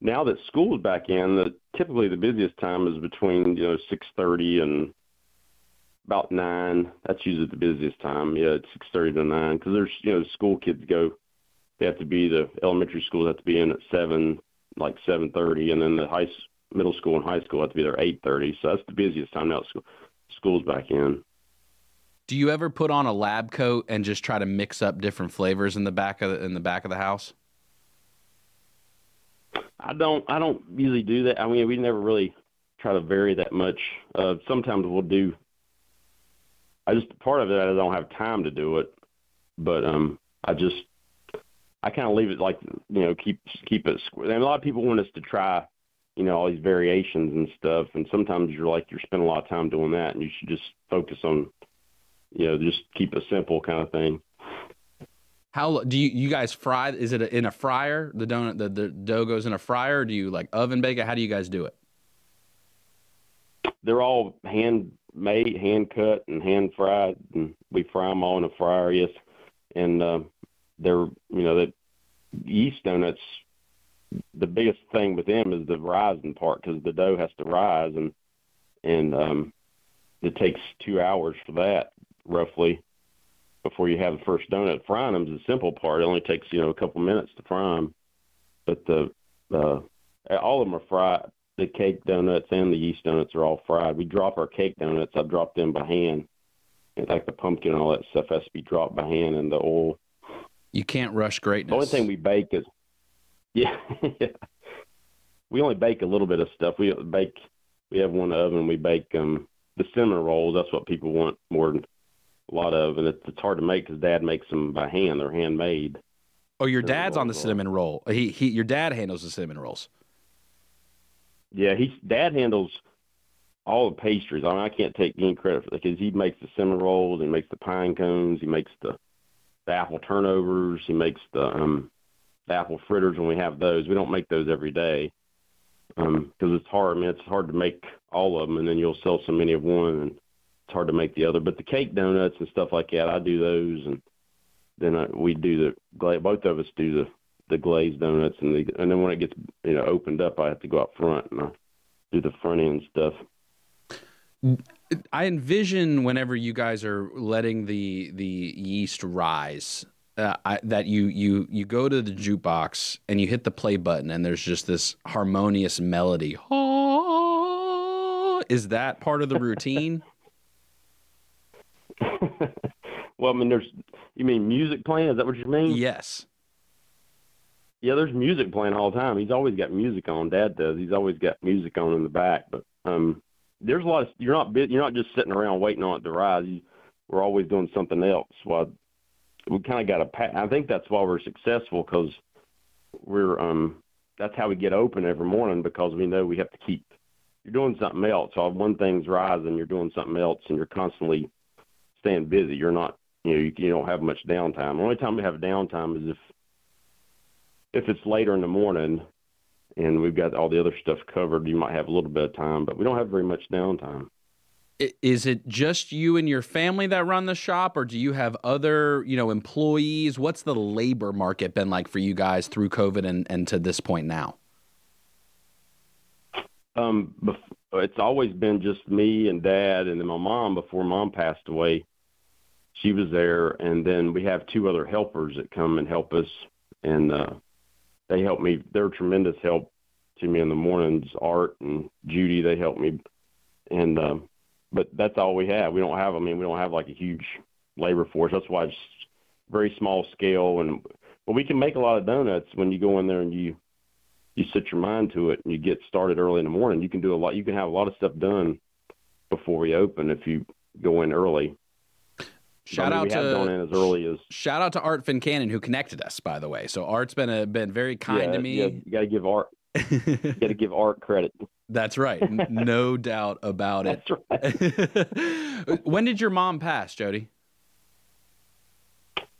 Now that school's back in, the, typically the busiest time is between you know 6:30 and about nine. That's usually the busiest time. Yeah, it's 6:30 to nine because there's you know school kids go. They have to be the elementary schools have to be in at seven, like 7:30, and then the high middle school and high school have to be there 8:30. So that's the busiest time now. School, school's back in. Do you ever put on a lab coat and just try to mix up different flavors in the back of the, in the back of the house? I don't. I don't usually do that. I mean, we never really try to vary that much. Uh, sometimes we'll do. I just part of it. I don't have time to do it, but um, I just I kind of leave it like you know keep keep it. And a lot of people want us to try, you know, all these variations and stuff. And sometimes you're like you're spending a lot of time doing that, and you should just focus on you know, just keep it simple kind of thing. How do you you guys fry? Is it in a fryer? The donut, the, the dough goes in a fryer. Or do you like oven bake it? How do you guys do it? They're all hand made, hand cut, and hand fried, and we fry them all in a fryer. Yes, and uh, they're you know the yeast donuts. The biggest thing with them is the rising part because the dough has to rise, and and um, it takes two hours for that roughly before you have the first donut. Frying them is the simple part. It only takes you know a couple minutes to fry them, but the uh, all of them are fried. The cake donuts and the yeast donuts are all fried. We drop our cake donuts. I drop them by hand, like the pumpkin and all that stuff has to be dropped by hand in the oil. You can't rush greatness. The only thing we bake is, yeah, we only bake a little bit of stuff. We bake. We have one oven. We bake um the cinnamon rolls. That's what people want more than a lot of, and it's, it's hard to make because Dad makes them by hand. They're handmade. Oh, your dad's on the cinnamon roll. He he. Your dad handles the cinnamon rolls. Yeah, he's Dad handles all the pastries. I mean, I can't take any credit for that because he makes the cinnamon rolls, he makes the pine cones, he makes the, the apple turnovers, he makes the um the apple fritters when we have those. We don't make those every day because um, it's hard. I mean, it's hard to make all of them, and then you'll sell so many of one, and it's hard to make the other. But the cake donuts and stuff like that, I do those, and then I, we do the both of us do the the glazed donuts, and the and then when it gets you know opened up, I have to go up front and I do the front end stuff. I envision whenever you guys are letting the the yeast rise, uh, I, that you you you go to the jukebox and you hit the play button, and there's just this harmonious melody. Is that part of the routine? well, I mean, there's. You mean music playing? Is that what you mean? Yes. Yeah, there's music playing all the time. He's always got music on. Dad does. He's always got music on in the back. But um, there's a lot of. You're not. You're not just sitting around waiting on it to rise. You, we're always doing something else. Well, we kind of got a. I think that's why we're successful because we're um that's how we get open every morning because we know we have to keep you're doing something else. So one thing's rising, you're doing something else, and you're constantly staying busy. You're not you know you, you don't have much downtime. The only time we have downtime is if if it's later in the morning and we've got all the other stuff covered. You might have a little bit of time, but we don't have very much downtime. Is it just you and your family that run the shop, or do you have other, you know, employees? What's the labor market been like for you guys through COVID and, and to this point now? Um, it's always been just me and dad, and then my mom. Before mom passed away, she was there, and then we have two other helpers that come and help us, and uh, they help me. They're tremendous help to me in the mornings. Art and Judy, they help me, and um, but that's all we have. We don't have. I mean, we don't have like a huge labor force. That's why it's very small scale, and but we can make a lot of donuts when you go in there and you you set your mind to it and you get started early in the morning. You can do a lot. You can have a lot of stuff done before we open if you go in early. Shout I mean, out to in as early as shout out to Art Fincannon who connected us, by the way. So Art's been a, been very kind yeah, to me. Yeah, you got to give art. You got to give art credit. That's right, no doubt about it. That's right. when did your mom pass, Jody?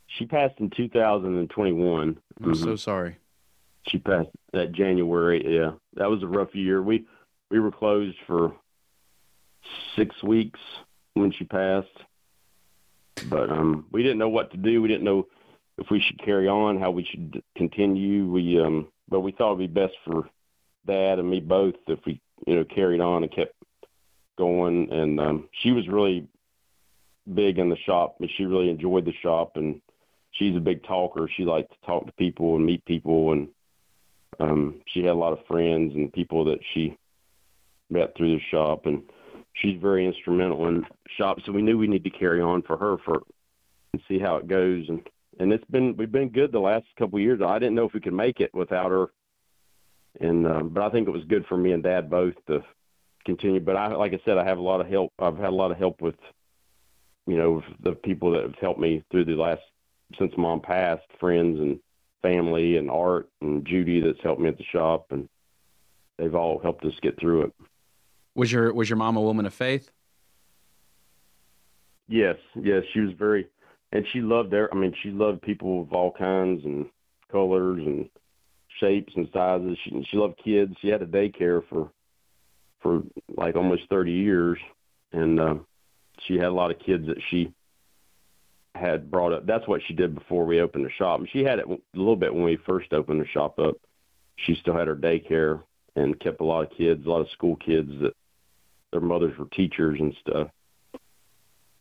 She passed in 2021. I'm Mhm. so sorry. she passed that January. Yeah, that was a rough year. We we were closed for six weeks when she passed, but um, we didn't know what to do. We didn't know if we should carry on, how we should continue. We um, but we thought it'd be best for Dad and me both if we you know carried on and kept going. And um, she was really big in the shop. and She really enjoyed the shop and. She's a big talker. She liked to talk to people and meet people, and um, she had a lot of friends and people that she met through the shop, and she's very instrumental in shop. So we knew we need to carry on for her for and see how it goes, and and it's been we've been good the last couple of years. I didn't know if we could make it without her, and um, but I think it was good for me and Dad both to continue. But I like I said, I have a lot of help. I've had a lot of help with you know the people that have helped me through the last since Mom passed, friends and family and Art and Judy that's helped me at the shop, and they've all helped us get through it. Was your was your mom a woman of faith? Yes, yes, she was very, and she loved their. I mean, she loved people of all kinds and colors and shapes and sizes. She she loved kids. She had a daycare for for like almost thirty years, and uh, she had a lot of kids that she had brought up. That's what she did before we opened the shop. And she had it a little bit when we first opened the shop up. She still had her daycare and kept a lot of kids, a lot of school kids that their mothers were teachers and stuff.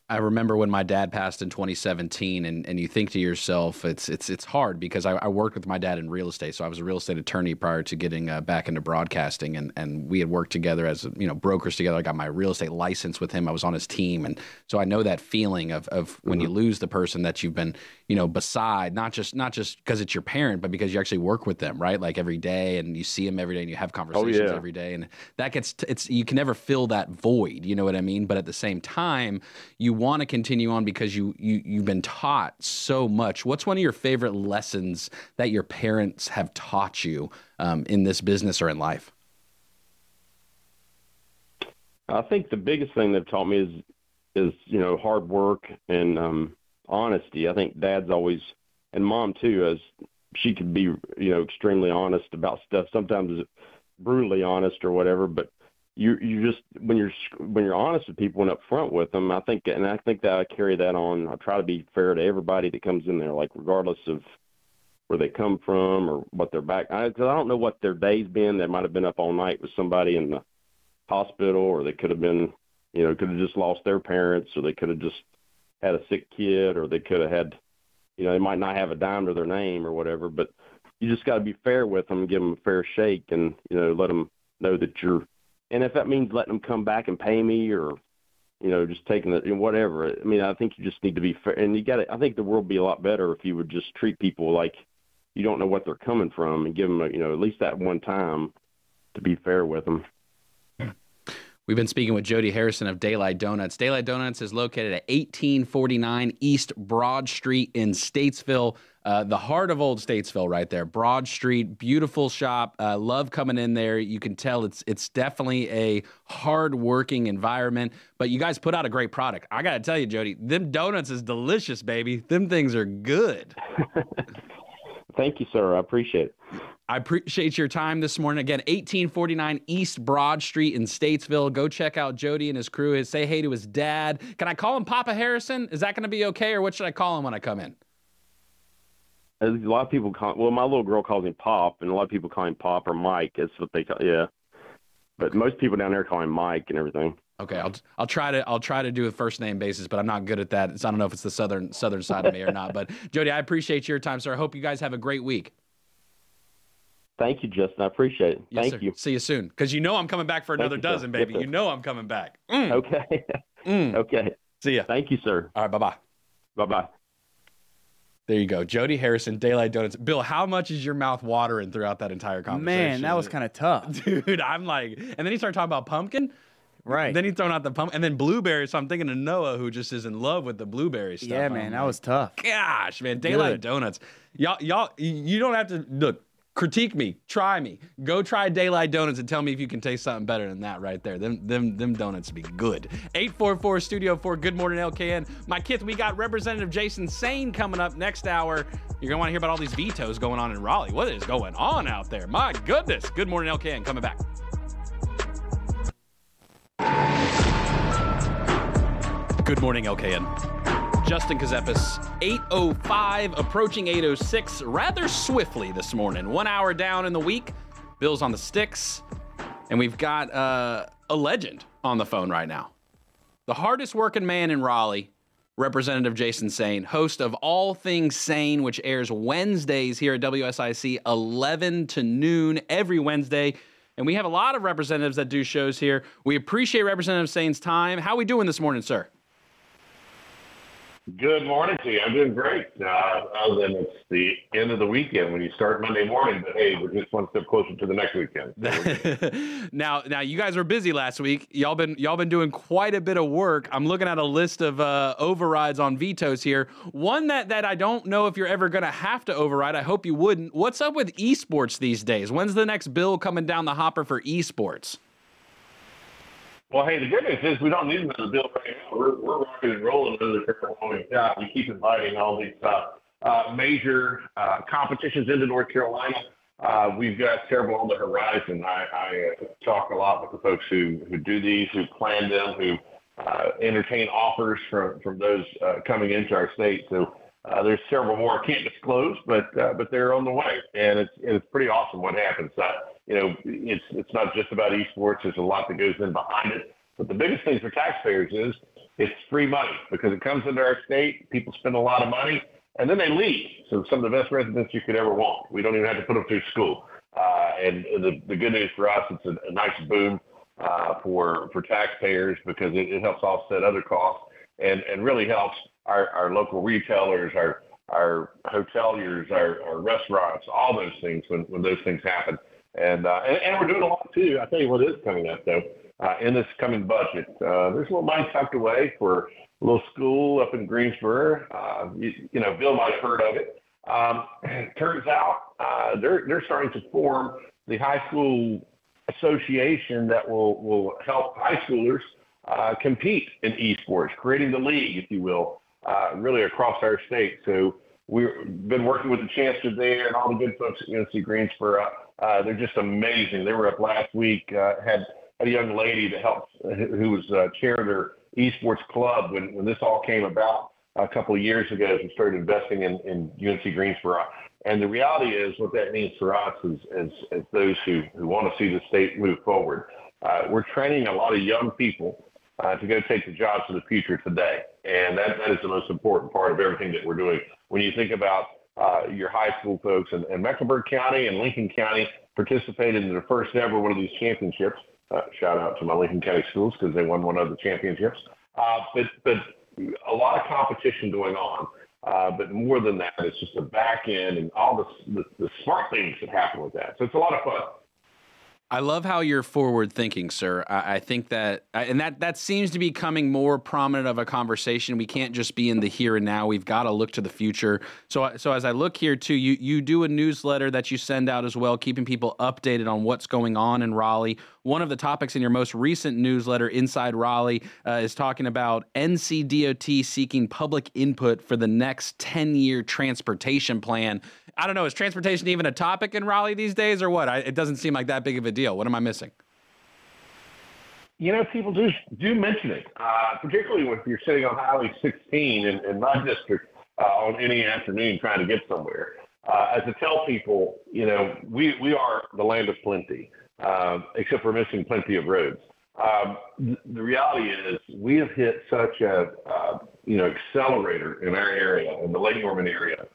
I remember when my dad passed in 2017, and, and you think to yourself, it's it's it's hard because I, I worked with my dad in real estate, so I was a real estate attorney prior to getting uh, back into broadcasting, and, and we had worked together as you know brokers together. I got my real estate license with him. I was on his team, and so I know that feeling of of when you lose the person that you've been you know beside, not just not just because it's your parent, but because you actually work with them, right? Like every day, and you see them every day, and you have conversations yeah. every day, and that gets t- it's you can never fill that void. You know what I mean? But at the same time, you want to continue on because you you you've been taught so much. What's one of your favorite lessons that your parents have taught you um, in this business or in life? I think the biggest thing they've taught me is is you know hard work and um honesty. I think Dad's always and Mom too, as she could be you know extremely honest about stuff. Sometimes brutally honest or whatever, but you you just when you're when you're honest with people and upfront with them, I think and I think that I carry that on. I try to be fair to everybody that comes in there, like regardless of where they come from or what their back. I, I don't know what their day's been. They might have been up all night with somebody in the hospital, or they could have been, you know, could have just lost their parents, or they could have just had a sick kid, or they could have had, you know, they might not have a dime to their name or whatever. But you just got to be fair with them, give them a fair shake, and you know, let them know that you're. And if that means letting them come back and pay me, or you know, just taking it, whatever. I mean, I think you just need to be fair, and you got to. I think the world would be a lot better if you would just treat people like you don't know what they're coming from, and give them, a, you know, at least that one time to be fair with them. We've been speaking with Jody Harrison of Daylight Donuts. Daylight Donuts is located at 1849 East Broad Street in Statesville, uh, the heart of Old Statesville, right there. Broad Street, beautiful shop. Uh, love coming in there. You can tell it's it's definitely a hard-working environment. But you guys put out a great product. I gotta tell you, Jody, them donuts is delicious, baby. Them things are good. Thank you, sir. I appreciate it. I appreciate your time this morning. Again, 1849 East Broad Street in Statesville. Go check out Jody and his crew. Say hey to his dad. Can I call him Papa Harrison? Is that going to be okay, or what should I call him when I come in? A lot of people call. Well, my little girl calls him Pop, and a lot of people call him Pop or Mike. That's what they call. Yeah, but most people down there call him Mike and everything. Okay, I'll I'll try to I'll try to do a first name basis, but I'm not good at that. It's, I don't know if it's the southern southern side of me or not. But Jody, I appreciate your time, sir. I hope you guys have a great week. Thank you, Justin. I appreciate it. Yes, Thank sir. you. See you soon, because you know I'm coming back for another you, sir. dozen, baby. Yes, you know I'm coming back. Mm, Okay. mm. okay. See ya. Thank you, sir. All right, bye bye. Bye bye. There you go, Jody Harrison, Daylight Donuts. Bill, how much is your mouth watering throughout that entire conversation? Man, that was kind of tough. Dude, I'm like, and then he started talking about pumpkin. Right. Then he thrown out the pumpkin, and then blueberries. So I'm thinking of Noah, who just is in love with the blueberry stuff. yeah, I'm man, that like, was tough. Gosh, man, Daylight Good. Donuts. Y'all, y'all, you don't have to look. Critique me, try me. Go try Daylight Donuts and tell me if you can taste something better than that right there. Them, them, them donuts be good. 844 Studio 4. Good morning, LKN. My kids, we got Representative Jason Saine coming up next hour. You're gonna want to hear about all these vetoes going on in Raleigh. What is going on out there? My goodness. Good morning, LKN. Coming back. Good morning, LKN. Justin Kazepis, 805, approaching 806 rather swiftly this morning. One hour down in the week. Bill's on the sticks. And we've got uh, a legend on the phone right now. The hardest working man in Raleigh, Representative Jason Saine, host of All Things Saine, which airs Wednesdays here at WSIC, 11 to noon every Wednesday. And we have a lot of representatives that do shows here. We appreciate Representative Saine's time. How are we doing this morning, sir? Good morning to you. I'm doing great. Uh, other than it's the end of the weekend when you start Monday morning, but hey, we're just one step closer to the next weekend. now, now you guys were busy last week. Y'all been y'all been doing quite a bit of work. I'm looking at a list of uh, overrides on vetoes here. One that that I don't know if you're ever going to have to override. I hope you wouldn't. What's up with esports these days? When's the next bill coming down the hopper for esports? Well, hey, the good news is we don't need another bill right now. We're, we're rocking and rolling one we've got. We keep inviting all these uh, uh, major uh, competitions into North Carolina. Uh, we've got several on the horizon. I, I uh, talk a lot with the folks who, who do these, who plan them, who uh, entertain offers from, from those uh, coming into our state. So uh, there's several more I can't disclose, but uh, but they're on the way, and it's it's pretty awesome what happens. Uh, you know, it's it's not just about esports. There's a lot that goes in behind it. But the biggest thing for taxpayers is it's free money because it comes into our state. People spend a lot of money, and then they leave. So some of the best residents you could ever want. We don't even have to put them through school. Uh, and the the good news for us, it's a, a nice boom uh, for for taxpayers because it, it helps offset other costs and and really helps our, our local retailers, our our hoteliers, our, our restaurants, all those things when, when those things happen. And, uh, and and we're doing a lot too. I tell you what is coming up though. Uh, in this coming budget, uh, there's a little money tucked away for a little school up in Greensboro. Uh, you, you know, Bill might have heard of it. Um, turns out uh, they're they're starting to form the high school association that will will help high schoolers uh, compete in esports, creating the league, if you will, uh, really across our state. So we've been working with the chancellor there and all the good folks at UNC Greensboro. Uh, they're just amazing. They were up last week, uh, had, a young lady that helped, who was uh, chair of their esports club when, this all came about a couple of years ago as we started investing in, UNC Greensboro. And the reality is what that means for us is, as, those who, who want to see the state move forward. We're training a lot of young people to go take the jobs of the future today. And that, that is the most important part of everything that we're doing. When you think about your high school folks, and Mecklenburg County and Lincoln County participated in the first ever one of these championships. Uh, shout out to my Lincoln County schools because they won one of the championships. Uh, but, but a lot of competition going on. Uh, but more than that, it's just the back end and all the, the, the smart things that happen with that. So it's a lot of fun. I love how you're forward thinking, sir. I, I think that, and that that seems to be coming more prominent of a conversation. We can't just be in the here and now. We've got to look to the future. So, so as I look here too, you you do a newsletter that you send out as well, keeping people updated on what's going on in Raleigh. One of the topics in your most recent newsletter, Inside Raleigh, uh, is talking about NCDOT seeking public input for the next 10 year transportation plan. I don't know, is transportation even a topic in Raleigh these days or what? I, it doesn't seem like that big of a deal. What am I missing? You know, people do do mention it, uh, particularly when you're sitting on Highway 16 in, in my district uh, on any afternoon trying to get somewhere. Uh, as I tell people, you know, we, we are the land of plenty, uh, except for missing plenty of roads. Um, th- the reality is we have hit such a, uh, you know, accelerator in our area, in the Lake Norman area,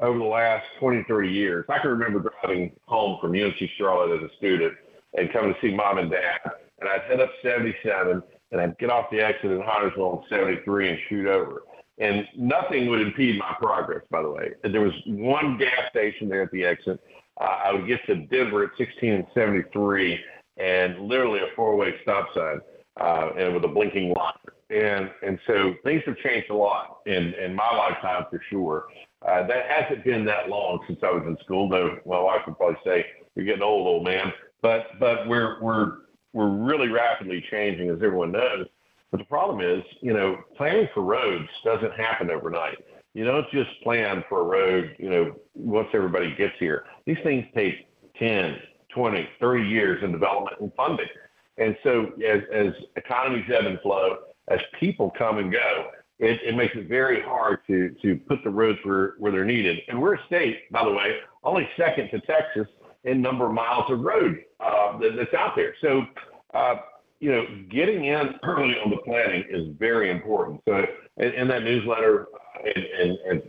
over the last 20, 30 years. I can remember driving home from UNC Charlotte as a student and coming to see mom and dad. And I'd head up 77 and I'd get off the exit in Huntersville on 73 and shoot over. And nothing would impede my progress, by the way. There was one gas station there at the exit. Uh, I would get to Denver at 16 and 73 and literally a four-way stop sign uh, and with a blinking light. And and so things have changed a lot in in my lifetime for sure. Uh, that hasn't been that long since I was in school, though. My wife would probably say you're getting old, old man. But but we're we're we're really rapidly changing, as everyone knows. But the problem is, you know, planning for roads doesn't happen overnight. You don't just plan for a road, you know, once everybody gets here. These things take 10, 20, 30 years in development and funding. And so as, as economies ebb and flow, as people come and go, it, makes it very hard to, put the roads where, where they're needed. And we're a state, by the way, only second to Texas in number of miles of road uh, that, that's out there. So, uh, you know, getting in early on the planning is very important. So, in, that newsletter, and, and,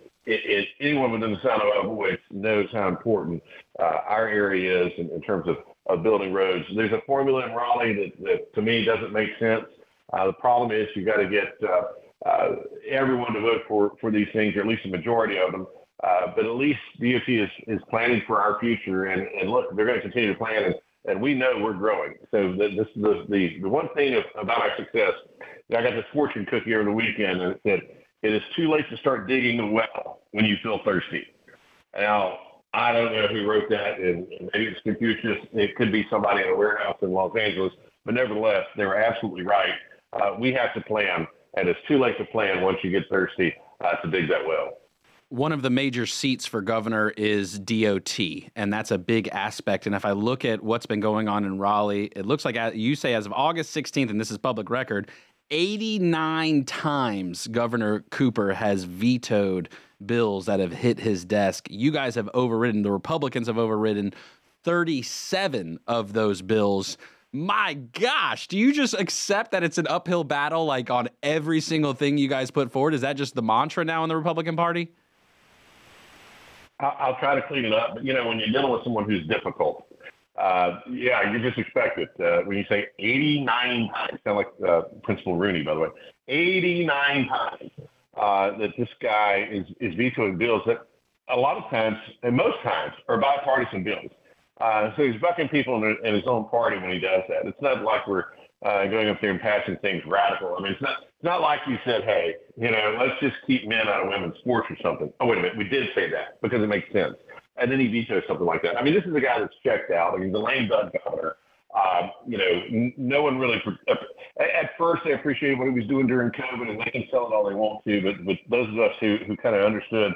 anyone within the sound of our voice knows how important uh, our area is in, terms of, building roads. There's a formula in Raleigh that, to me doesn't make sense. Uh, the problem is you got to get uh, uh, everyone to vote for, for these things, or at least a majority of them. Uh, but at least DOT is, is planning for our future, and, and look, they're going to continue to plan, and, and we know we're growing. So the, this the, the the one thing about our success. I got this fortune cookie over the weekend, and it said it is too late to start digging a well when you feel thirsty. Now I don't know who wrote that, and, and maybe it's Confucius. It could be somebody in a warehouse in Los Angeles, but nevertheless, they were absolutely right. Uh, we have to plan, and it's too late to plan once you get thirsty uh, to dig that well one of the major seats for governor is DOT, and that's a big aspect. And if I look at what's been going on in Raleigh, it looks like you say as of August 16th, and this is public record, 89 times Governor Cooper has vetoed bills that have hit his desk. You guys have overridden, the Republicans have overridden 37 of those bills. My gosh, do you just accept that it's an uphill battle like on every single thing you guys put forward? Is that just the mantra now in the Republican Party? I'll, try to clean it up. But you know, when you're dealing with someone who's difficult, uh, yeah, you just expect it. Uh, when you say 89 times, sound like uh, Principal Rooney, by the way, 89 times uh, that this guy is, is vetoing bills that a lot of times, and most times, are bipartisan bills. Uh, so he's bucking people in, in his own party when he does that. It's not like we're uh, going up there and passing things radical. I mean, it's not it's not like you said, hey, you know, let's just keep men out of women's sports or something. Oh, wait a minute, we did say that because it makes sense. And then he vetoes something like that. I mean, this is a guy that's checked out. I mean, the lame duck governor. Um, you know, no one really. Uh, at first, they appreciated what he was doing during COVID, and they can sell it all they want to. But, but those of us who, who kind of understood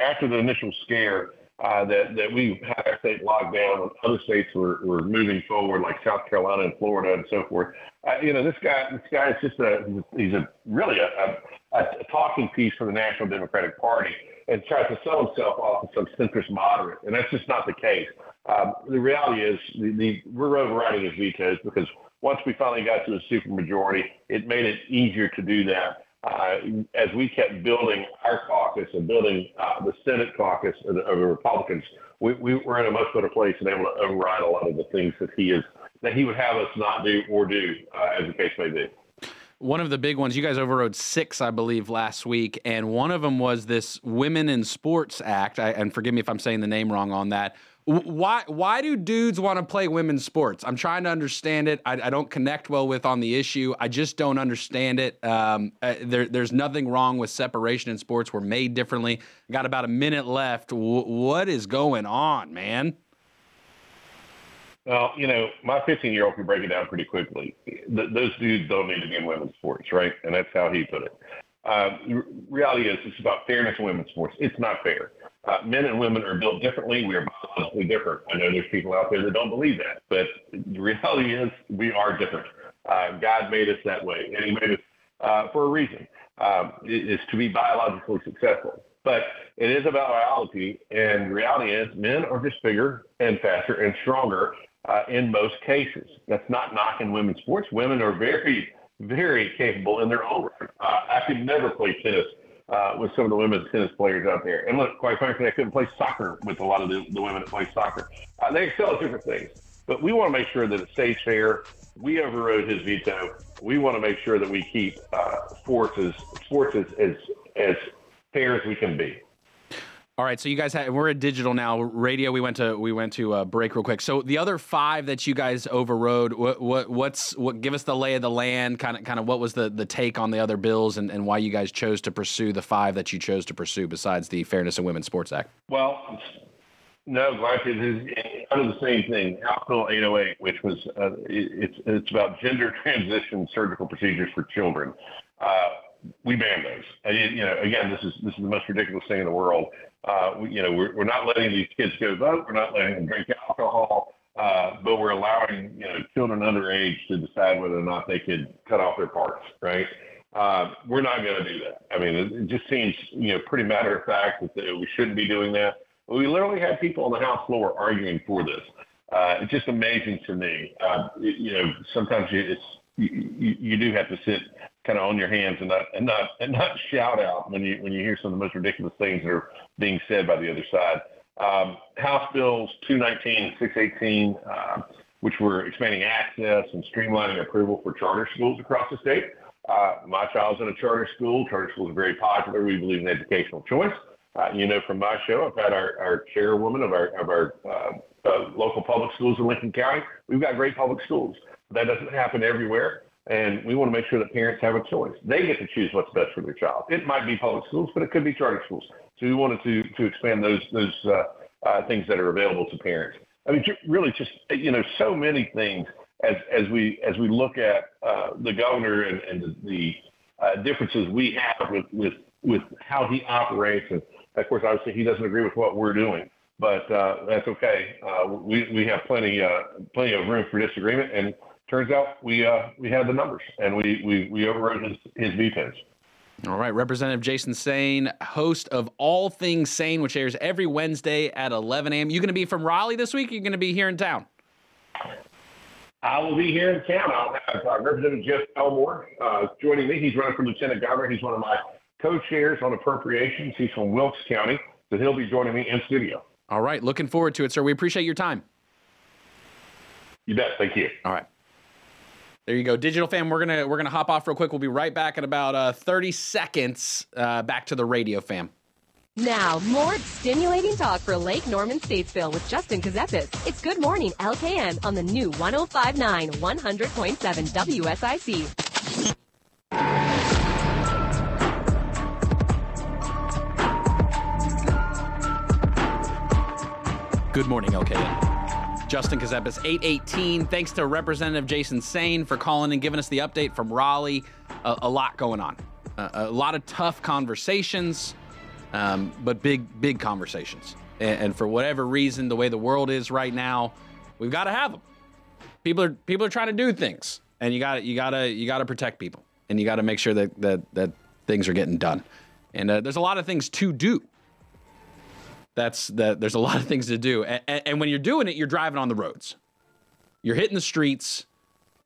after the initial scare, that, that we had our state locked down and other states were, moving forward, like South Carolina and Florida and so forth. Uh, you know, this guy, this guy is just a, he's a really a, talking piece for the National Democratic Party and tries to sell himself off as some centrist moderate. And that's just not the case. Um, the reality is the, we're overriding his vetoes because once we finally got to a supermajority, it made it easier to do that uh, as we kept building our caucus and building uh, the Senate caucus of the, Republicans, we, we were in a much better place and able to override a lot of the things that he is that he would have us not do or do, uh, as the case may be. One of the big ones, you guys overrode six, I believe, last week, and one of them was this Women in Sports Act. I, and forgive me if I'm saying the name wrong on that, Why why do dudes want to play women's sports? I'm trying to understand it. I, I don't connect well with on the issue. I just don't understand it. Um, uh, there, there's nothing wrong with separation in sports. We're made differently. Got about a minute left. W- what is going on, man? Well, you know, my 15 year old can break it down pretty quickly. Th- those dudes don't need to be in women's sports, right? And that's how he put it. The reality is, it's about fairness in women's sports. It's not fair. Uh, men and women are built differently. We are biologically different. I know there's people out there that don't believe that, but the reality is, we are different. Uh, God made us that way, and He made us uh, for a reason. Um, to be biologically successful. But it is about biology, and the reality is, men are just bigger and faster and stronger uh, in most cases. That's not knocking women's sports. Women are very, very capable in their own right. Uh, I could never play tennis uh, with some of the women's tennis players out there. And look, quite frankly, I couldn't play soccer with a lot of the, the women that play soccer. Uh, they excel at different things. But we want to make sure that it stays fair. We overrode his veto. We want to make sure that we keep uh, sports as sports as, as as fair as we can be. All right, so you guys had we're at digital now. Radio, we went to we went to uh, break real quick. So the other five that you guys overrode, what what what's what? Give us the lay of the land, kind of kind of what was the the take on the other bills, and, and why you guys chose to pursue the five that you chose to pursue besides the Fairness in Women's Sports Act. Well, no, Glenn, it is of the same thing. House Bill 808, which was uh, it, it's it's about gender transition surgical procedures for children. Uh, we ban those. And, you know, again, this is this is the most ridiculous thing in the world. Uh, you know, we're, we're not letting these kids go vote. We're not letting them drink alcohol. Uh, but we're allowing you know children underage to decide whether or not they could cut off their parts, right? Uh, we're not going to do that. I mean, it, just seems you know pretty matter of fact that we shouldn't be doing that. We literally had people on the House floor arguing for this. It's just amazing to me. You, know, sometimes you, it's you, you do have to sit kind of on your hands and not and not and not shout out when you when you hear some of the most ridiculous things that are being said by the other side. Um, House Bills 219 and 618, uh, which were expanding access and streamlining approval for charter schools across the state. Uh, my child's in a charter school. Charter schools are very popular. We believe in educational choice. Uh, you know, from my show, I've had our, our chairwoman of our of our uh, uh, local public schools in Lincoln County. We've got great public schools. That doesn't happen everywhere, and we want to make sure that parents have a choice. They get to choose what's best for their child. It might be public schools, but it could be charter schools. So we wanted to to expand those those uh, uh, things that are available to parents. I mean, really, just you know, so many things as we as we look at uh, the governor and, the, differences we have with how he operates, and of course, obviously, he doesn't agree with what we're doing, but that's okay. We have plenty plenty of room for disagreement, and turns out we we had the numbers, and we overrode his his vetoes. All right, Representative Jason Saine, host of All Things Saine, which airs every Wednesday at 11 a.m. You going to be from Raleigh this week? Or you going to be here in town? I will be here in town. I'll have uh, Representative Jeff Elmore uh, joining me. He's running for lieutenant governor. He's one of my co-chairs on appropriations. He's from Wilkes County, so he'll be joining me in studio. All right, looking forward to it, sir. We appreciate your time. You bet. Thank you. All right. There you go, digital fam. We're gonna we're gonna hop off real quick. We'll be right back in about uh, 30 seconds. Uh, back to the radio fam. Now, more stimulating talk for Lake Norman Statesville with Justin Kazepis. It's Good Morning LKN on the new 1059 100.7 WSIC. Good morning, LKN. Justin Kazepis, 818. Thanks to Representative Jason Saine for calling and giving us the update from Raleigh. A, lot going on. Uh, a lot of tough conversations, um, but big, big conversations. And, and for whatever reason, the way the world is right now, we've got to have them. People are people are trying to do things, and you got you got to you got to protect people, and you got to make sure that that that things are getting done. And uh, there's a lot of things to do that's that there's a lot of things to do and, and, when you're doing it you're driving on the roads you're hitting the streets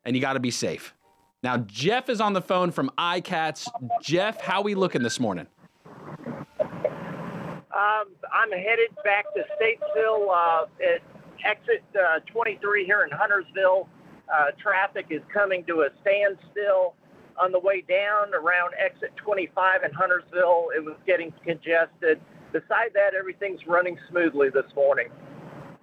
and you got to be safe now jeff is on the phone from icats jeff how we looking this morning Um, I'm headed back to Statesville uh, at exit uh, 23 here in Huntersville. Uh, traffic is coming to a standstill on the way down around exit 25 in Huntersville. It was getting congested. Beside that, everything's running smoothly this morning.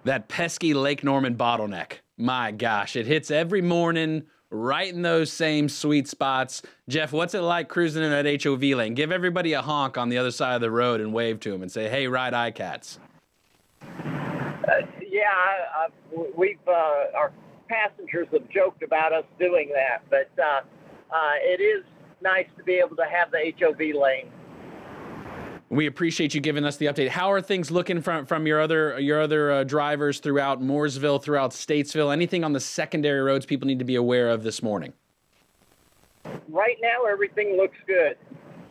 That pesky Lake Norman bottleneck. My gosh, it hits every morning right in those same sweet spots. Jeff, what's it like cruising in that HOV lane? Give everybody a honk on the other side of the road and wave to them and say, hey, ride iCats. Yeah, I, I, we've uh, our passengers have joked about us doing that, but uh, uh, it is nice to be able to have the HOV lane. We appreciate you giving us the update. How are things looking from from your other your other uh, drivers throughout Mooresville, throughout Statesville? Anything on the secondary roads people need to be aware of this morning? Right now, everything looks good.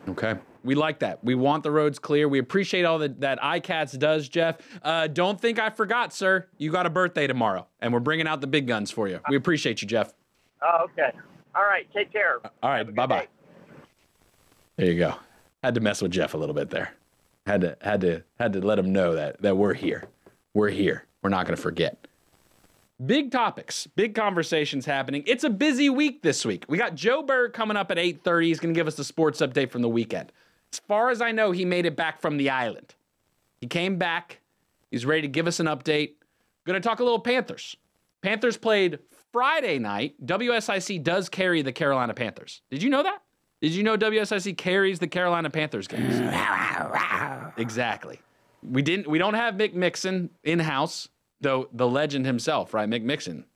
Okay. We like that. We want the roads clear. We appreciate all that that iCats does, Jeff. Uh, don't think I forgot, sir. You got a birthday tomorrow, and we're bringing out the big guns for you. We appreciate you, Jeff. Oh, okay. All right. Take care. All right. Bye bye. There you go. Had to mess with Jeff a little bit there. Had to had to had to let him know that that we're here. We're here. We're not going to forget. Big topics, big conversations happening. It's a busy week this week. We got Joe Berg coming up at 8:30. He's going to give us the sports update from the weekend. As far as I know, he made it back from the island. He came back. He's ready to give us an update. Going to talk a little Panthers. Panthers played Friday night. WSIC does carry the Carolina Panthers. Did you know that? Did you know WSIC carries the Carolina Panthers games? exactly. We didn't. We don't have Mick Mixon in house, though. The legend himself, right? Mick Mixon.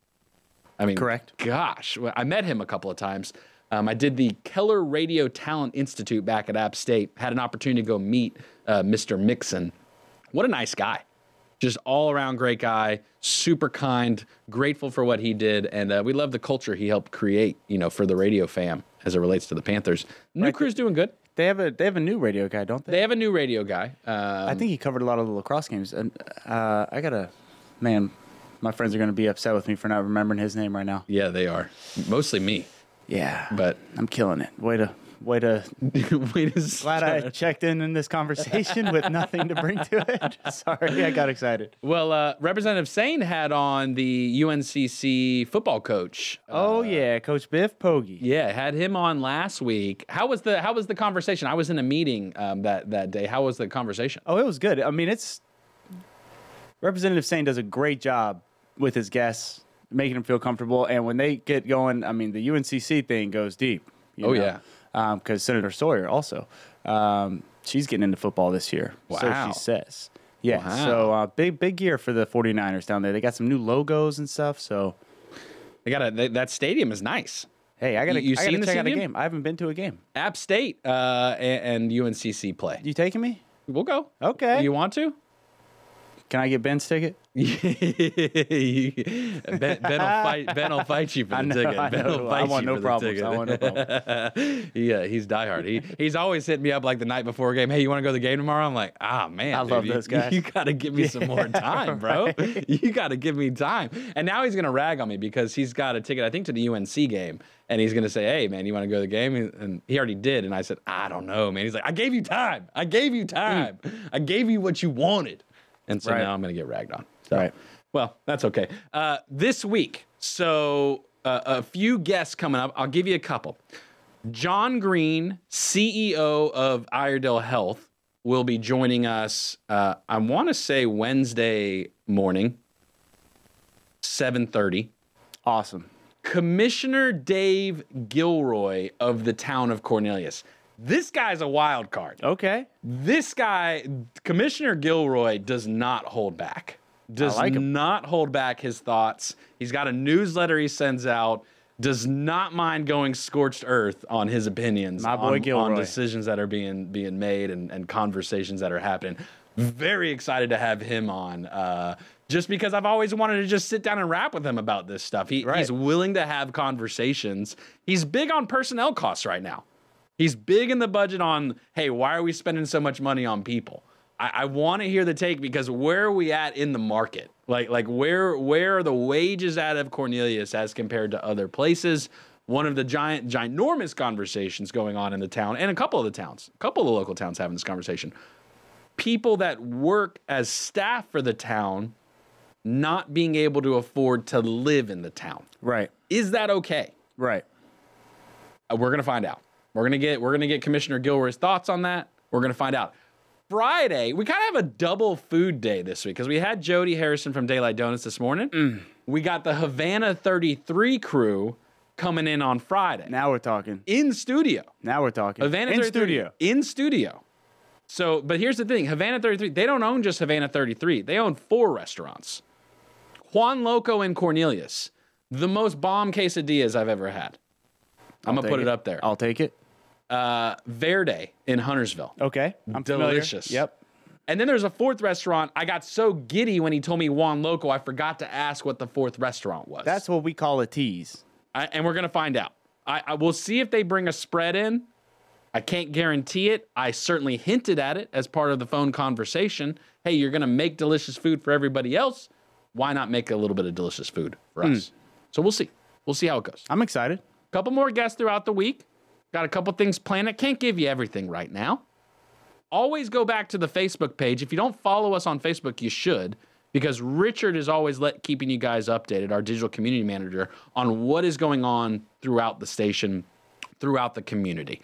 I mean, Correct. Gosh, well, I met him a couple of times. Um, I did the Keller Radio Talent Institute back at App State. Had an opportunity to go meet uh, Mr. Mixon. What a nice guy. Just all around great guy, super kind, grateful for what he did, and uh, we love the culture he helped create. You know, for the radio fam as it relates to the Panthers. New crew's doing good. They have a they have a new radio guy, don't they? They have a new radio guy. Um, I think he covered a lot of the lacrosse games, and uh, I gotta, man, my friends are gonna be upset with me for not remembering his name right now. Yeah, they are. Mostly me. Yeah, But I'm killing it. Way to way to. wait a Glad I checked in in this conversation with nothing to bring to it. Sorry, I got excited. Well, uh, Representative Saine had on the UNCC football coach. Oh yeah, Coach Biff Poggi. Yeah, had him on last week. How was the How was the conversation? I was in a meeting um, that that day. How was the conversation? Oh, it was good. I mean, it's Representative Saine does a great job with his guests, making them feel comfortable. And when they get going, I mean, the UNCC thing goes deep. you Oh, know? yeah. Because Senator Sawyer also, um, she's getting into football this year. Wow. So she says. Yeah. Wow. So uh, big big year for the 49ers down there. They got some new logos and stuff. So They got a they, that stadium is nice. hey, I gotta You- you I gotta seen the out a game. I haven't been to a game. App State uh, and, and UNCC play. You taking me? We'll go. Okay. You want to? Can I get Ben's ticket? ben, ben will fight. Ben will fight you for the I know, ticket. I Ben will I fight want you no for problems. I want no problems. yeah, he's diehard. He he's always hitting me up like the night before a game. Hey, you want to go to the game tomorrow? I'm like, ah man, I dude, love you- those guys. You got to give me some more time, bro. right. You got to give me time. And now he's gonna rag on me because he's got a ticket, I think, to the UNC game, and he's gonna say, hey man, you want to go to the game? And he already did, and I said, I don't know, man. He's like, I gave you time. I gave you time. I gave you what you wanted. And so Right. now I'm gonna get ragged on. So. Right. Well, that's okay. Uh, this week, so uh, a few guests coming up. I'll give you a couple. John Green, CEO of Iredell Health, will be joining us. Uh, I want to say Wednesday morning, seven thirty. Awesome. Commissioner Dave Gilroy of the town of Cornelius. This guy's a wild card. Okay. This guy, Commissioner Gilroy, does not hold back. Does like not hold back his thoughts. He's got a newsletter he sends out. Does not mind going scorched earth on his opinions My boy on, on decisions that are being being made and, and conversations that are happening. Very excited to have him on. Uh, just because I've always wanted to just sit down and rap with him about this stuff. He, Right. He's willing to have conversations. He's big on personnel costs right now. He's big in the budget on, hey, why are we spending so much money on people? I, I want to hear the take because where are we at in the market? Like, like where where are the wages out of Cornelius as compared to other places? One of the giant, ginormous conversations going on in the town, and a couple of the towns, a couple of the local towns having this conversation. People that work as staff for the town not being able to afford to live in the town. Right. Is that okay? Right. Uh, we're gonna find out. We're gonna get we're gonna get Commissioner Gilroy's thoughts on that. We're gonna find out. Friday, we kind of have a double food day this week because we had Jody Harrison from Daylight Donuts this morning. Mm. We got the Havana 33 crew coming in on Friday Now we're talking. in studio. Now we're talking. Havana in 33 studio. In studio. So, but here's the thing Havana 33, they don't own just Havana 33, they own four restaurants Juan Loco and Cornelius, the most bomb quesadillas I've ever had. I'm going to put take it up there. I'll take it. Uh, Verde in Huntersville. Okay. I'm familiar. Delicious. Yep. And then there's a fourth restaurant. I got so giddy when he told me Juan Loco, I forgot to ask what the fourth restaurant was. That's what we call a tease. I, and we're gonna find out. I, I will see if they bring a spread in. I can't guarantee it. I certainly hinted at it as part of the phone conversation. Hey, you're gonna make delicious food for everybody else. Why not make a little bit of delicious food for us? So we'll see. We'll see how it goes. I'm excited. Couple more guests throughout the week. Got a couple things planned. I can't give you everything right now. Always go back to the Facebook page. If you don't follow us on Facebook, you should, because Richard is always let, keeping you guys updated, our digital community manager, on what is going on throughout the station, throughout the community.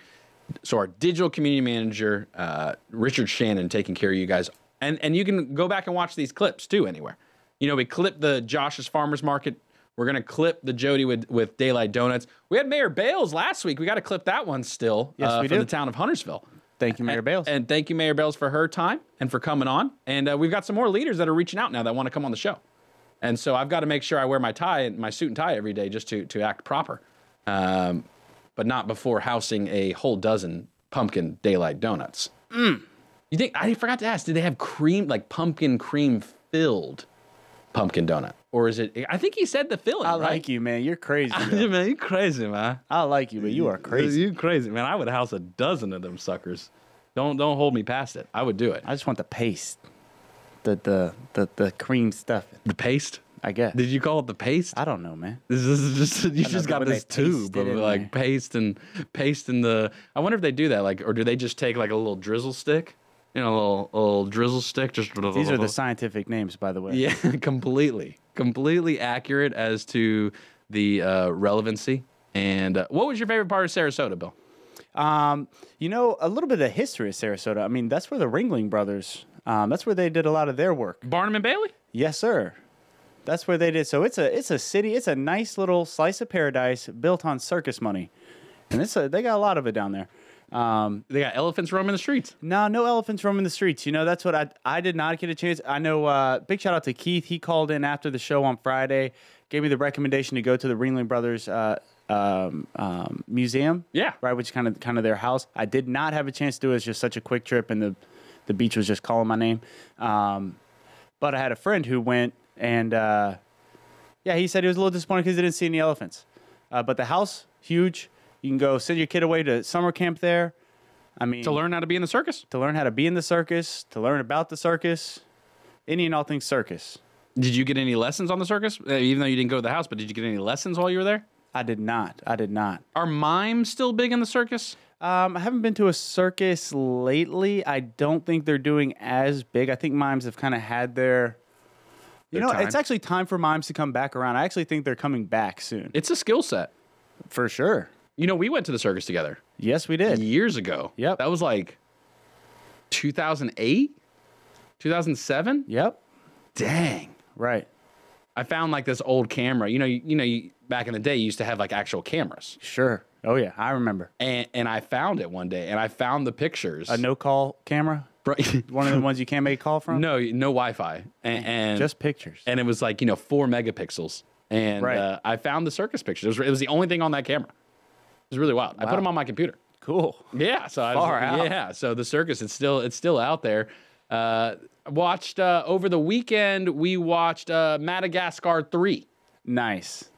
So our digital community manager, uh, Richard Shannon, taking care of you guys, and and you can go back and watch these clips too anywhere. You know, we clipped the Josh's Farmers Market. We're gonna clip the Jody with with Daylight Donuts. We had Mayor Bales last week. We got to clip that one still. Yes, uh, we from do. the town of Huntersville. Thank you, Mayor And- Bales. And thank you, Mayor Bales, for her time and for coming on. And uh, we've got some more leaders that are reaching out now that want to come on the show. And so I've got to make sure I wear my tie and my suit and tie every day just to to act proper, um, but not before housing a whole dozen pumpkin daylight donuts. Mm. You think I forgot to ask? Did they have cream like pumpkin cream filled pumpkin donut, or is it? I think he said the filling. I right? like you, man. You're crazy. though. man, you crazy, man. I like you, but you are crazy. You crazy, man. I would house a dozen of them suckers. Don't don't hold me past it. I would do it. I just want the paste, the the the, the cream stuff. The paste. I guess. Did you call it the paste? I don't know, man. This is just you just got this tube of like there. paste and paste in the. I wonder if they do that, like, or do they just take like a little drizzle stick, you know, a little, a little drizzle stick, just. These are the scientific names, by the way. Yeah, completely, completely accurate as to the uh, relevancy. And uh, what was your favorite part of Sarasota, Bill? Um, you know, a little bit of the history of Sarasota. I mean, that's where the Ringling Brothers. Um, that's where they did a lot of their work. Barnum and Bailey. Yes, sir. That's where they did. So it's a it's a city. It's a nice little slice of paradise built on circus money, and it's a, they got a lot of it down there. Um, They got elephants roaming the streets. no, no elephants roaming the streets. You know, that's what I I did not get a chance. I know. Uh, big shout out to Keith. He called in after the show on Friday, gave me the recommendation to go to the Ringling Brothers uh, um, um, museum. Yeah. right, which is kind of kind of their house. I did not have a chance to do it. It's just such a quick trip, and the the beach was just calling my name. Um, but I had a friend who went, and uh, yeah, he said he was a little disappointed because he didn't see any elephants. Uh, but the house, huge. You can go send your kid away to summer camp there. I mean, To learn how to be in the circus. to learn how to be in the circus, to learn about the circus, any and all things circus. Did you get any lessons on the circus? Uh, even though you didn't go to the house, but did you get any lessons while you were there? I did not. I did not. Are mimes still big in the circus? Um, I haven't been to a circus lately. I don't think they're doing as big. I think mimes have kind of had their. You Their know, time. it's actually time for mimes to come back around. I actually think they're coming back soon. It's a skill set. For sure. You know, we went to the circus together Yes, we did. years ago. Yep. That was like 2008, 2007. Yep. Dang. Right. I found like this old camera. You know, you, you know, you, back in the day, you used to have like actual cameras, Sure. Oh yeah, I remember. and and I found it one day, and I found the pictures. A no call camera. One of the ones you can't make a call from. no, no Wi-Fi, and, and just pictures. and it was like you know four megapixels, and Right. uh, I found the circus pictures. It was, it was the only thing on that camera. It was really wild. I put them on my computer. cool. Yeah, so I Far out. yeah, so the circus it's still it's still out there. Uh, watched uh, over the weekend. We watched uh, Madagascar three, Nice.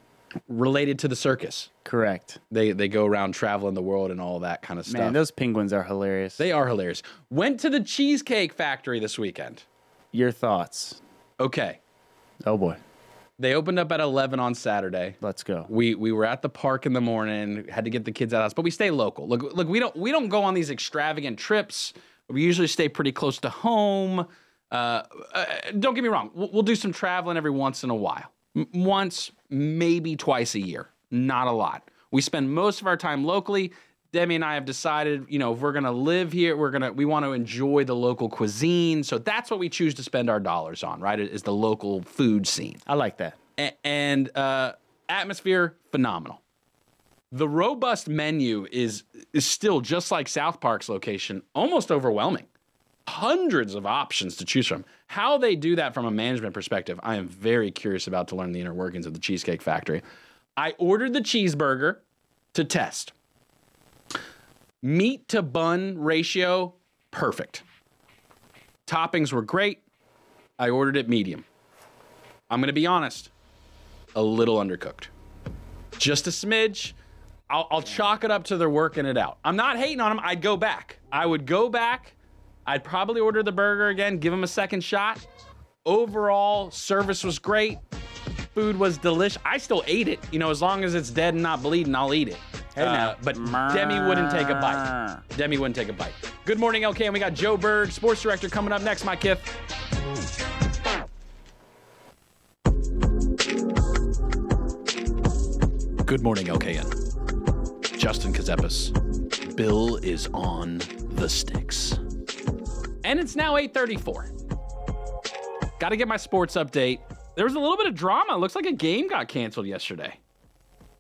related to the circus. Correct. They they go around traveling the world and all that kind of stuff. Man, those penguins are hilarious. they are hilarious. Went to the Cheesecake Factory this weekend. Your thoughts? Okay, Oh boy. They opened up at eleven on Saturday. Let's go. We we were at the park in the morning, had to get the kids out of the house, but we stay local. Look, look, we don't we don't go on these extravagant trips. We usually stay pretty close to home. Uh, uh, don't get me wrong, we'll, we'll do some traveling every once in a while, M- once maybe twice a year, not a lot. We spend most of our time locally. Demi and I have decided, you know, if we're gonna live here, we're gonna we want to enjoy the local cuisine. So that's what we choose to spend our dollars on, right? Is the local food scene. I like that. A- and uh, atmosphere phenomenal. The robust menu is is still just like South Park's location, almost overwhelming. Hundreds of options to choose from. How they do that from a management perspective, I am very curious about to learn the inner workings of the Cheesecake Factory. I ordered the cheeseburger to test. Meat to bun ratio, perfect. Toppings were great. I ordered it medium. I'm going to be honest, a little undercooked. Just a smidge. I'll, I'll chalk it up to they're working it out. I'm not hating on them. I'd go back. I would go back. I'd probably order the burger again, give them a second shot. Overall, service was great. Food was delicious. I still ate it. You know, as long as it's dead and not bleeding, I'll eat it. Hey, now. Uh, but Demi wouldn't take a bite. Demi wouldn't take a bite. Good morning, LK. And we got Joe Berg, sports director, coming up next, my kiff. Good morning, LKN. Justin Kazepis. Bill is on the sticks. And it's now 834. Got to get my sports update. There was a little bit of drama. Looks like a game got canceled yesterday.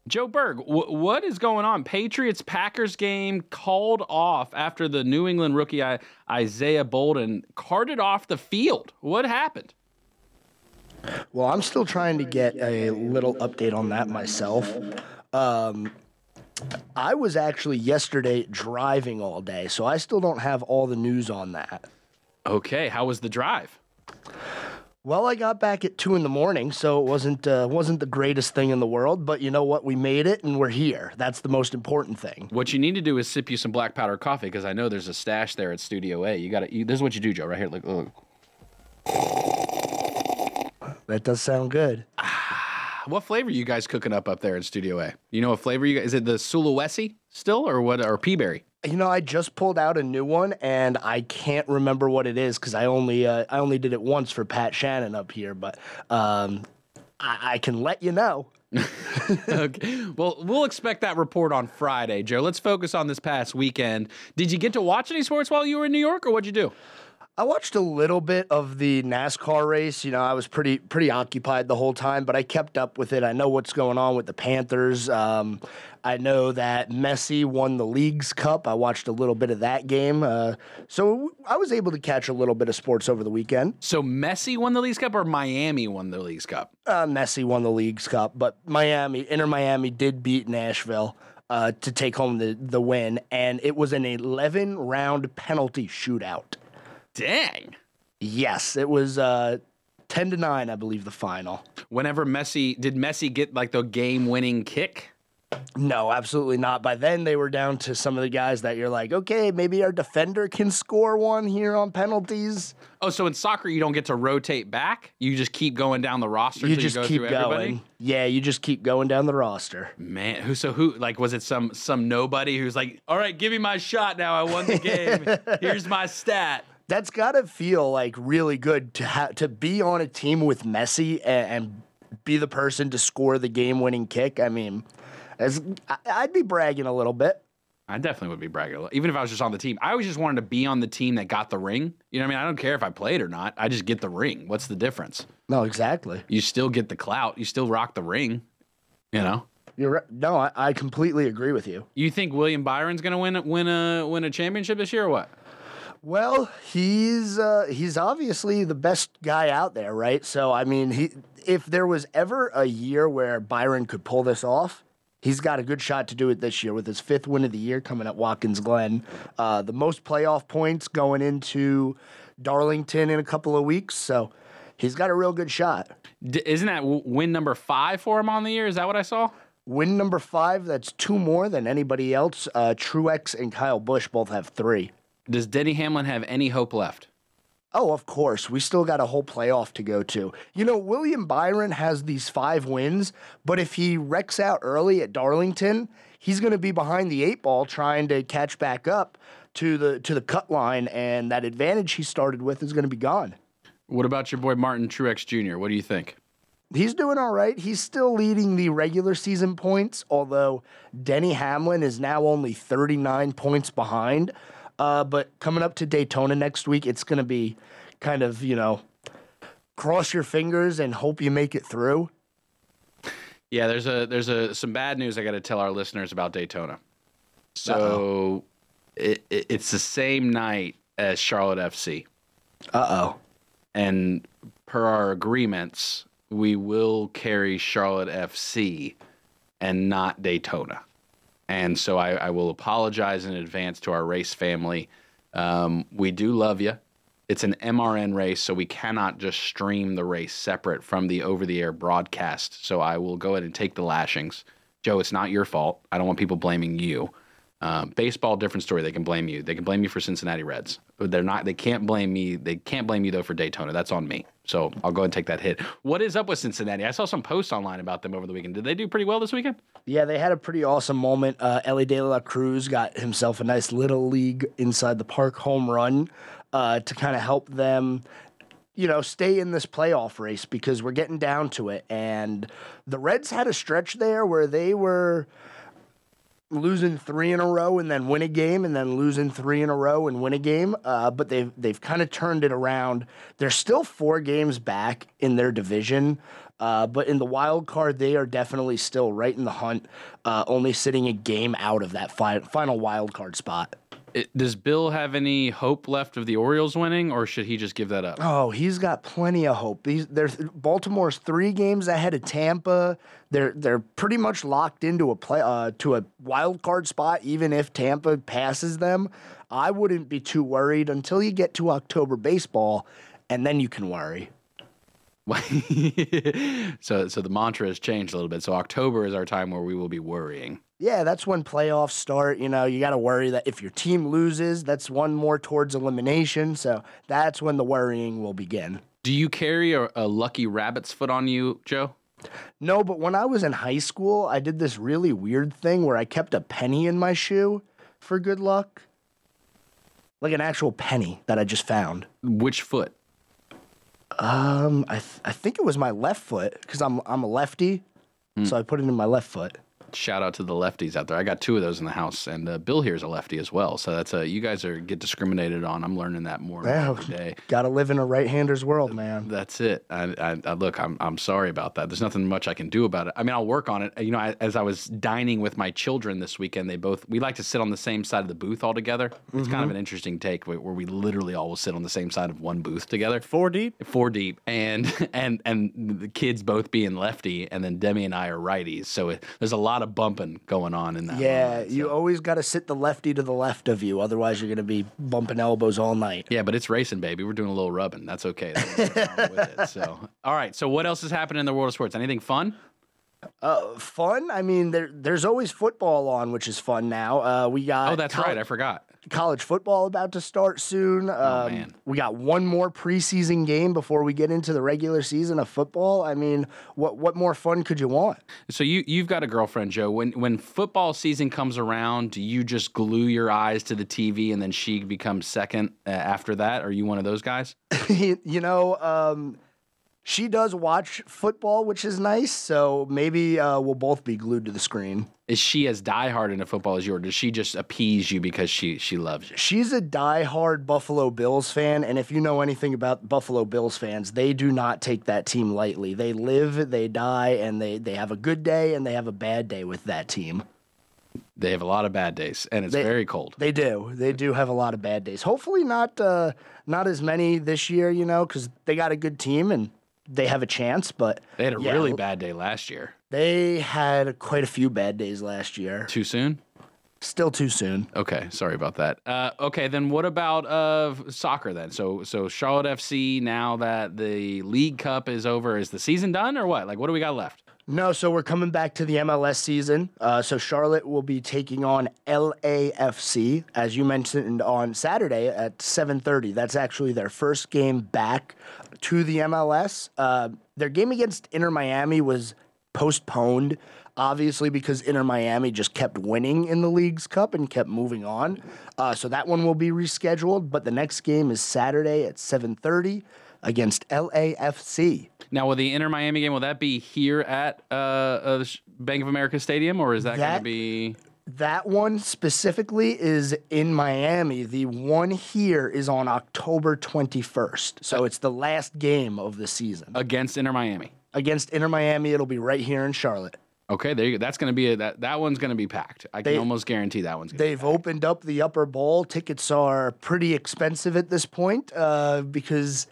Joe Berg, wh- what is going on? Patriots Packers game called off after the New England rookie I- Isaiah Bolden carted off the field. What happened? Well, I'm still trying to get a little update on that myself. Um, I was actually yesterday driving all day, so I still don't have all the news on that. Okay, how was the drive? Well, I got back at two in the morning, so it wasn't uh, wasn't the greatest thing in the world. But you know what? We made it, and we're here. That's the most important thing. What you need to do is sip you some black powder coffee because I know there's a stash there at Studio A. You got to. This is what you do, Joe. Right here, look. look. That does sound good. What flavor are you guys cooking up up there in Studio A? You know what flavor you guys? Is it the Sulawesi still, or what? Or peaberry? You know, I just pulled out a new one, and I can't remember what it is because I only uh, I only did it once for Pat Shannon up here. But um, I-, I can let you know. okay. Well, we'll expect that report on Friday, Joe. Let's focus on this past weekend. Did you get to watch any sports while you were in New York, or what'd you do? I watched a little bit of the NASCAR race. You know, I was pretty pretty occupied the whole time, but I kept up with it. I know what's going on with the Panthers. Um, I know that Messi won the Leagues Cup. I watched a little bit of that game, uh, so I was able to catch a little bit of sports over the weekend. So Messi won the Leagues Cup, or Miami won the Leagues Cup? Uh, Messi won the Leagues Cup, but Miami, Inter Miami, did beat Nashville. Uh, to take home the, the win, and it was an 11 round penalty shootout. Dang. Yes, it was uh, 10 to 9, I believe, the final. Whenever Messi did Messi get like the game winning kick? No, absolutely not. By then, they were down to some of the guys that you're like, okay, maybe our defender can score one here on penalties. Oh, so in soccer you don't get to rotate back? You just keep going down the roster. You just you go keep through going. everybody? Yeah, you just keep going down the roster. Man, who? So who? Like, was it some some nobody who's like, all right, give me my shot now. I won the game. Here's my stat. That's got to feel like really good to ha- to be on a team with Messi and, and be the person to score the game-winning kick. I mean, as I'd be bragging a little bit. I definitely would be bragging, a little- even if I was just on the team. I always just wanted to be on the team that got the ring. You know what I mean? I don't care if I played or not. I just get the ring. What's the difference? No, exactly. You still get the clout. You still rock the ring. You know. You're right. no, I, I completely agree with you. You think William Byron's gonna win win a win a championship this year or what? Well, he's uh, he's obviously the best guy out there, right? So I mean, he if there was ever a year where Byron could pull this off, he's got a good shot to do it this year with his fifth win of the year coming at Watkins Glen, uh, the most playoff points going into Darlington in a couple of weeks. So he's got a real good shot. D- isn't that w- win number five for him on the year? Is that what I saw? Win number five, that's two more than anybody else. Uh, Truex and Kyle Busch both have three. Does Denny Hamlin have any hope left? Oh, of course. We still got a whole playoff to go to. You know, William Byron has these five wins, but if he wrecks out early at Darlington, he's going to be behind the eight ball trying to catch back up to the to the cut line, and that advantage he started with is going to be gone. What about your boy Martin Truex Jr.? What do you think? He's doing all right. He's still leading the regular season points, although Denny Hamlin is now only 39 points behind. Uh, but coming up to Daytona next week, it's going to be kind of, you know, cross your fingers and hope you make it through. Yeah, there's a there's a some bad news I got to tell our listeners about Daytona. So it, it, it's the same night as Charlotte FC, Uh oh. and per our agreements, we will carry Charlotte FC and not Daytona. And so I, I will apologize in advance to our race family. Um, we do love you. It's an MRN race, so we cannot just stream the race separate from the over the air broadcast. So I will go ahead and take the lashings. Joe, it's not your fault. I don't want people blaming you. Um, baseball, different story. They can blame you. They can blame you for Cincinnati Reds. They're not. They can't blame me. They can't blame you though for Daytona. That's on me. So I'll go and take that hit. What is up with Cincinnati? I saw some posts online about them over the weekend. Did they do pretty well this weekend? Yeah, they had a pretty awesome moment. Uh, Elly De La Cruz got himself a nice little league inside the park home run uh, to kind of help them, you know, stay in this playoff race because we're getting down to it. And the Reds had a stretch there where they were losing three in a row and then win a game and then losing three in a row and win a game. Uh, but they've they've kind of turned it around. They're still four games back in their division. Uh, but in the wild card, they are definitely still right in the hunt, uh, only sitting a game out of that fi- final wild card spot. It, does Bill have any hope left of the Orioles winning, or should he just give that up? Oh, he's got plenty of hope. These, they're Baltimore's three games ahead of Tampa. They're they're pretty much locked into a play uh, to a wild card spot, even if Tampa passes them. I wouldn't be too worried until you get to October baseball, and then you can worry. so, so the mantra has changed a little bit. So October is our time where we will be worrying. Yeah, that's when playoffs start. You know, you got to worry that if your team loses, that's one more towards elimination. So that's when the worrying will begin. Do you carry a, a lucky rabbit's foot on you, Joe? No, but when I was in high school, I did this really weird thing where I kept a penny in my shoe for good luck. Like an actual penny that I just found. Which foot? Um, I th- I think it was my left foot because I'm I'm a lefty, so I put it in my left foot. Shout out to the lefties out there. I got two of those in the house, and uh, Bill here is a lefty as well. So that's a you guys are get discriminated on. I'm learning that more Yeah, every day. got to live in a right-hander's world, man. That's it. I, I, I look. I'm I'm sorry about that. There's nothing much I can do about it. I mean, I'll work on it. You know, I, as I was dining with my children this weekend, they both we like to sit on the same side of the booth all together. It's kind of an interesting take where, where we literally all will sit on the same side of one booth together. Four deep. Four deep, and and and the kids both being lefty, and then Demi and I are righties. So it, there's a lot of bumping going on in that. Yeah, moment, you always got to sit the lefty to the left of you, otherwise you're gonna be bumping elbows all night. Yeah, but it's racing, baby. We're doing a little rubbing. That's okay. There's nothing wrong with it. So, all right. So, what else is happening in the world of sports? Anything fun? Uh, fun. I mean, there there's always football on, which is fun now. Uh, we got Oh, that's col- right. I forgot. College football about to start soon. Um, Oh, man. We got one more preseason game before we get into the regular season of football. I mean, what what more fun could you want? So you you've got a girlfriend, Joe. When when football season comes around, do you just glue your eyes to the TV and then she becomes second uh, after that? Are you one of those guys? you you know, um, she does watch football, which is nice. So maybe uh, we'll both be glued to the screen. Is she as diehard into football as you, or does she just appease you because she she loves you? She's a diehard Buffalo Bills fan, and if you know anything about Buffalo Bills fans, they do not take that team lightly. They live, they die, and they they have a good day and they have a bad day with that team. They have a lot of bad days, and it's They- very cold. They do. They do have a lot of bad days. Hopefully not uh, not as many this year, you know, because they got a good team and they have a chance. But They had a yeah, really bad day last year. They had quite a few bad days last year. Too soon? Still too soon. Okay, sorry about that. Uh, okay, then what about uh, soccer then? So so Charlotte FC now that the League Cup is over, is the season done or what? Like what do we got left? No, so we're coming back to the MLS season. Uh, so Charlotte will be taking on LAFC, as you mentioned on Saturday at 7:30. That's actually their first game back to the MLS. Uh, their game against Inter Miami was postponed, obviously because Inter Miami just kept winning in the Leagues Cup and kept moving on. Uh, so that one will be rescheduled. But the next game is Saturday at 7:30. Against LAFC. Now, will the Inter Miami game will that be here at uh, uh, Bank of America Stadium, or is that, going to be? That one specifically is in Miami. The one here is on October 21st. So it's the last game of the season. against Inter Miami. Against Inter Miami, it'll be right here in Charlotte. Okay, there you go. That's going to be a, that. That one's going to be packed. I can They- almost guarantee that one's. They've opened up the upper bowl. Tickets are pretty expensive at this point uh, because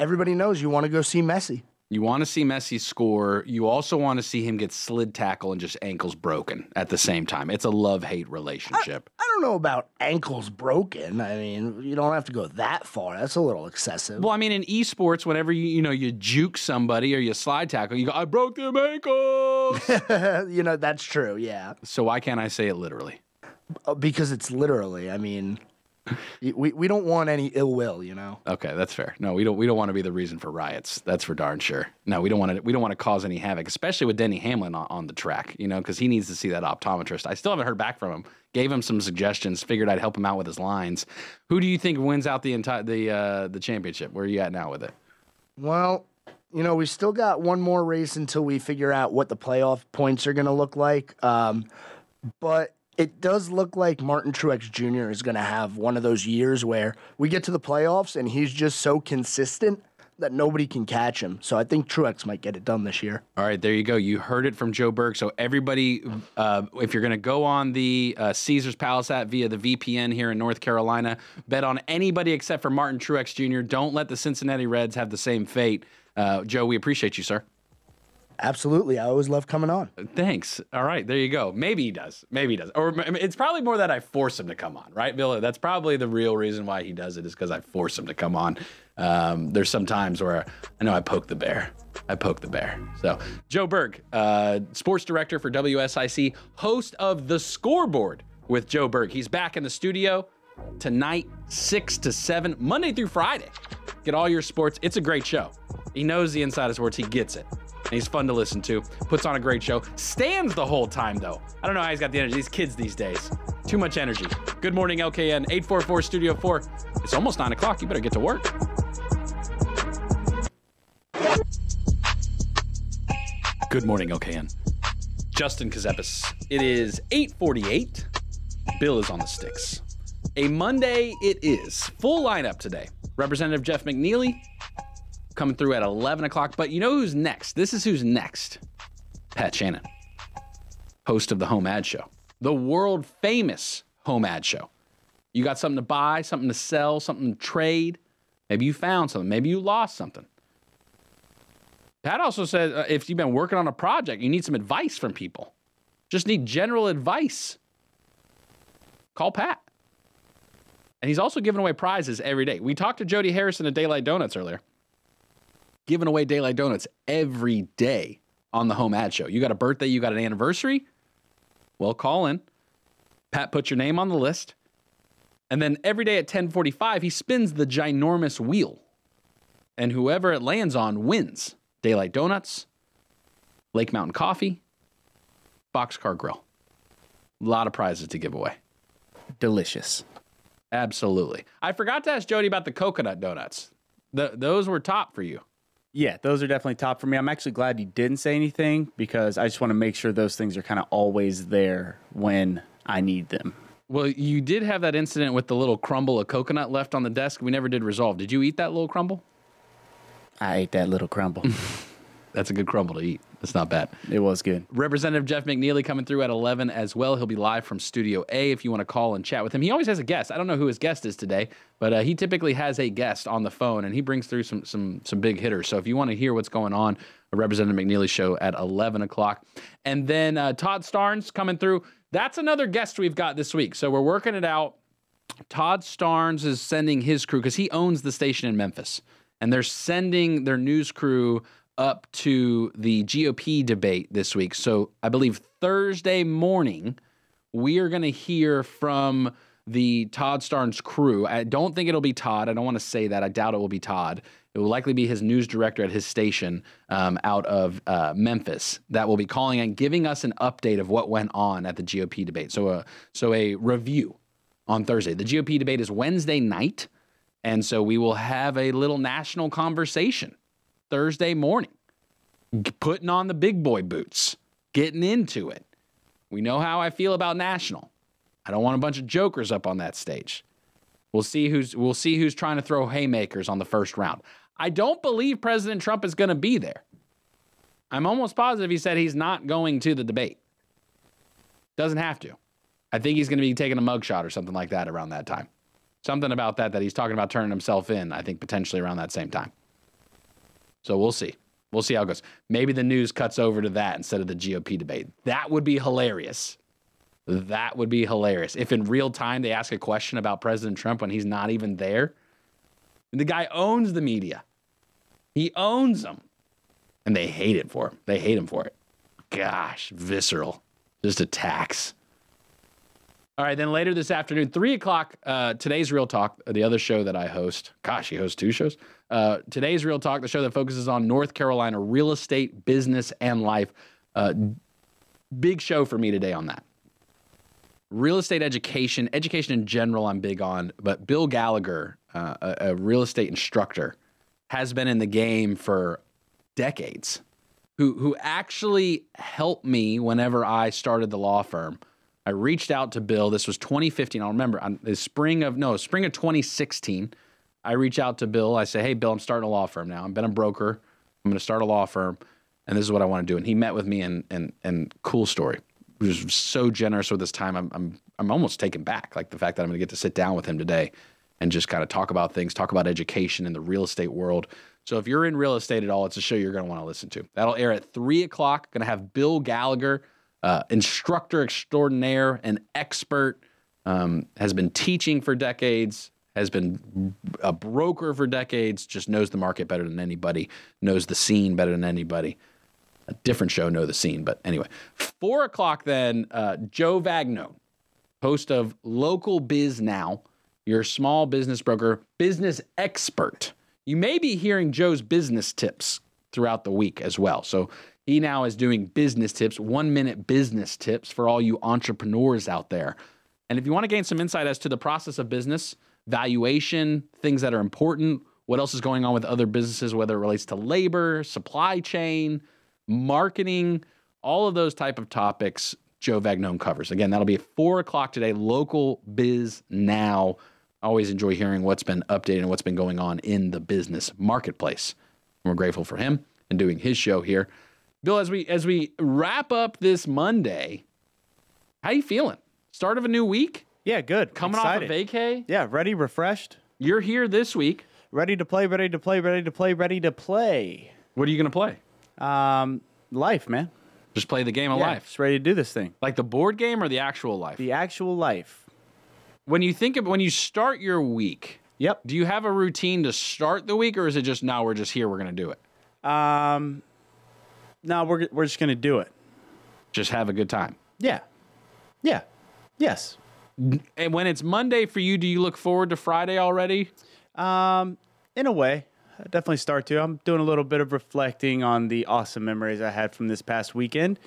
everybody knows you want to go see Messi. You want to see Messi score. You also want to see him get slid tackle and just ankles broken at the same time. It's a love hate relationship. I don't know about ankles broken. I mean, you don't have to go that far. That's a little excessive. well, I mean, in esports, whenever you you know you juke somebody or you slide tackle, you go, "I broke them ankles." you know, that's true. Yeah. so why can't I say it literally? Uh, Because it's literally, I mean, we, we don't want any ill will, you know? Okay, that's fair. No, we don't. We don't want to be the reason for riots. That's for darn sure. No, we don't want to. We don't want to cause any havoc, especially with Denny Hamlin on, on the track. You know, because he needs to see that optometrist. I still haven't heard back from him. Gave him some suggestions. Figured I'd help him out with his lines. Who do you think wins out the entire the uh, the championship? Where are you at now with it? Well, you know, we still got one more race until we figure out what the playoff points are going to look like. Um, but it does look like Martin Truex Jr. is going to have one of those years where we get to the playoffs and he's just so consistent that nobody can catch him. So I think Truex might get it done this year. All right, there you go. You heard it from Joe Berg. So everybody, uh, if you're going to go on the uh, Caesar's Palace app via the VPN here in North Carolina, bet on anybody except for Martin Truex Jr. Don't let the Cincinnati Reds have the same fate. Uh, Joe, we appreciate you, sir. Absolutely. I always love coming on. Thanks. All right, there you go. Maybe he does. Maybe he does. Or I mean, it's probably more that I force him to come on, right, Bill? That's probably the real reason why he does it is because I force him to come on. Um, there's some times where I know I poke the bear. I poke the bear. So, Joe Berg, uh, sports director for WSIC, host of The Scoreboard with Joe Berg. He's back in the studio tonight, 6 to 7, Monday through Friday. Get all your sports. It's a great show. He knows the inside of sports, he gets it. And he's fun to listen to. Puts on a great show. Stands the whole time, though. I don't know how he's got the energy. These kids these days. Too much energy. Good morning, LKN 844 Studio 4. It's almost 9 o'clock. You better get to work. Good morning, LKN. Justin Kazepis. It is 848. Bill is on the sticks. A Monday it is. Full lineup today. Representative Jeff McNeely coming through at 11 o'clock. But you know who's next? This is who's next. Pat Shannon, host of the Home Ad Show, the world famous Home Ad Show. You got something to buy, something to sell, something to trade. Maybe you found something. Maybe you lost something. Pat also said uh, if you've been working on a project, you need some advice from people. Just need general advice. Call Pat. And he's also giving away prizes every day. We talked to Jody Harrison at Daylight Donuts earlier. Giving away Daylight Donuts every day on the home ad show. You got a birthday, you got an anniversary? Well, call in. Pat puts your name on the list. And then every day at 1045, he spins the ginormous wheel. And whoever it lands on wins. Daylight Donuts, Lake Mountain Coffee, Boxcar Grill. A lot of prizes to give away. Delicious. Absolutely. I forgot to ask Jody about the coconut donuts. The, those were top for you. Yeah, those are definitely top for me. I'm actually glad you didn't say anything because I just want to make sure those things are kind of always there when I need them. Well, you did have that incident with the little crumble of coconut left on the desk. We never did resolve. Did you eat that little crumble? I ate that little crumble. That's a good crumble to eat. That's not bad. it was good. Representative Jeff McNeely coming through at 11 as well. He'll be live from Studio A if you want to call and chat with him. He always has a guest. I don't know who his guest is today, but uh, he typically has a guest on the phone and he brings through some some some big hitters. So if you want to hear what's going on, a Representative McNeely show at 11 o'clock. And then uh, Todd Starnes coming through. That's another guest we've got this week. So we're working it out. Todd Starnes is sending his crew because he owns the station in Memphis, and they're sending their news crew up to the GOP debate this week. So I believe Thursday morning, we are going to hear from the Todd Starnes crew. I don't think it'll be Todd. I don't want to say that. I doubt it will be Todd. It will likely be his news director at his station um, out of uh, Memphis that will be calling and giving us an update of what went on at the GOP debate. So, a so a review on Thursday. The GOP debate is Wednesday night. And so we will have a little national conversation Thursday morning, putting on the big boy boots, getting into it. We know how I feel about national. I don't want a bunch of jokers up on that stage. We'll see who's we'll see who's trying to throw haymakers on the first round. I don't believe President Trump is going to be there. I'm almost positive he said he's not going to the debate. Doesn't have to. I think he's going to be taking a mugshot or something like that around that time. Something about that that he's talking about turning himself in, I think potentially around that same time. So we'll see. We'll see how it goes. Maybe the news cuts over to that instead of the GOP debate. That would be hilarious. That would be hilarious. If in real time they ask a question about President Trump when he's not even there, the guy owns the media. He owns them. And they hate it for him. They hate him for it. Gosh, visceral. Just attacks. All right, then later this afternoon, three o'clock, uh, today's Real Talk, the other show that I host. Gosh, he hosts two shows. Uh, today's Real Talk, the show that focuses on North Carolina real estate, business, and life. Uh, big show for me today on that. Real estate education, education in general, I'm big on, but Bill Gallagher, uh, a, a real estate instructor, has been in the game for decades. Who who actually helped me whenever I started the law firm. I reached out to Bill. This was 2015. I'll remember on the spring of no spring of 2016. I reach out to Bill. I say, "Hey, Bill, I'm starting a law firm now. I've been a broker. I'm going to start a law firm, and this is what I want to do." And he met with me, and and and cool story. He was so generous with his time. I'm I'm I'm almost taken back, like the fact that I'm going to get to sit down with him today and just kind of talk about things, talk about education in the real estate world. So if you're in real estate at all, it's a show you're going to want to listen to. That'll air at three o'clock. Going to have Bill Gallagher, uh, instructor extraordinaire, an expert, um, has been teaching for decades, has been a broker for decades, just knows the market better than anybody, knows the scene better than anybody. A different show, know the scene, but anyway. Four o'clock then, uh, Joe Vagno, host of Local Biz Now, your small business broker, business expert. You may be hearing Joe's business tips throughout the week as well. So he now is doing business tips, one minute business tips for all you entrepreneurs out there. And if you want to gain some insight as to the process of business, valuation, things that are important, what else is going on with other businesses, whether it relates to labor, supply chain, marketing, all of those type of topics, Joe Vagnone covers. Again, that'll be at four o'clock today. Local Biz Now. Always enjoy hearing what's been updated and what's been going on in the business marketplace. We're grateful for him and doing his show here. Bill, as we as we wrap up this Monday, how you feeling? Start of a new week? Yeah, good. Coming Excited. off of vacay? Yeah, ready, refreshed, You're here this week. ready to play, ready to play, ready to play, ready to play. What are you gonna play? Um, life, man. Just play the game of Yeah, life. Just ready to do this thing. Like the board game or the actual life? The actual life. When you think of when you start your week, Yep. do you have a routine to start the week or is it just now we're just here, we're gonna do it? Um, no, we're we're just gonna do it. Just have a good time. Yeah. Yeah. Yes. And when it's Monday for you, do you look forward to Friday already? Um, in a way, I definitely start to. I'm doing a little bit of reflecting on the awesome memories I had from this past weekend.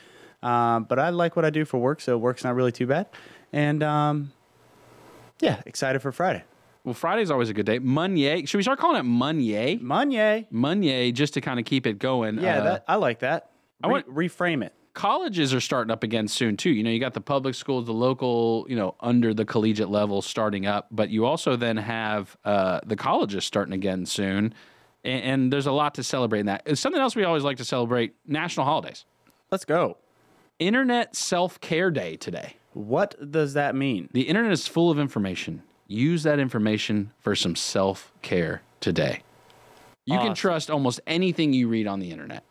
Um, but I like what I do for work, so work's not really too bad. And um, yeah, excited for Friday. Well, Friday's always a good day. Monday. Should we start calling it Monday? Monday. Monday, just to kind of keep it going. Yeah, Uh, that, I like that. I Re- want- reframe it. colleges are starting up again soon too. You know, you got the public schools, the local, you know, under the collegiate level starting up, but you also then have uh, the colleges starting again soon, and, and there's a lot to celebrate in that. It's something else we always like to celebrate: national holidays. Let's go. Internet Self Care Day today. What does that mean? The internet is full of information. Use that information for some self care today. You can trust almost anything you read on the internet.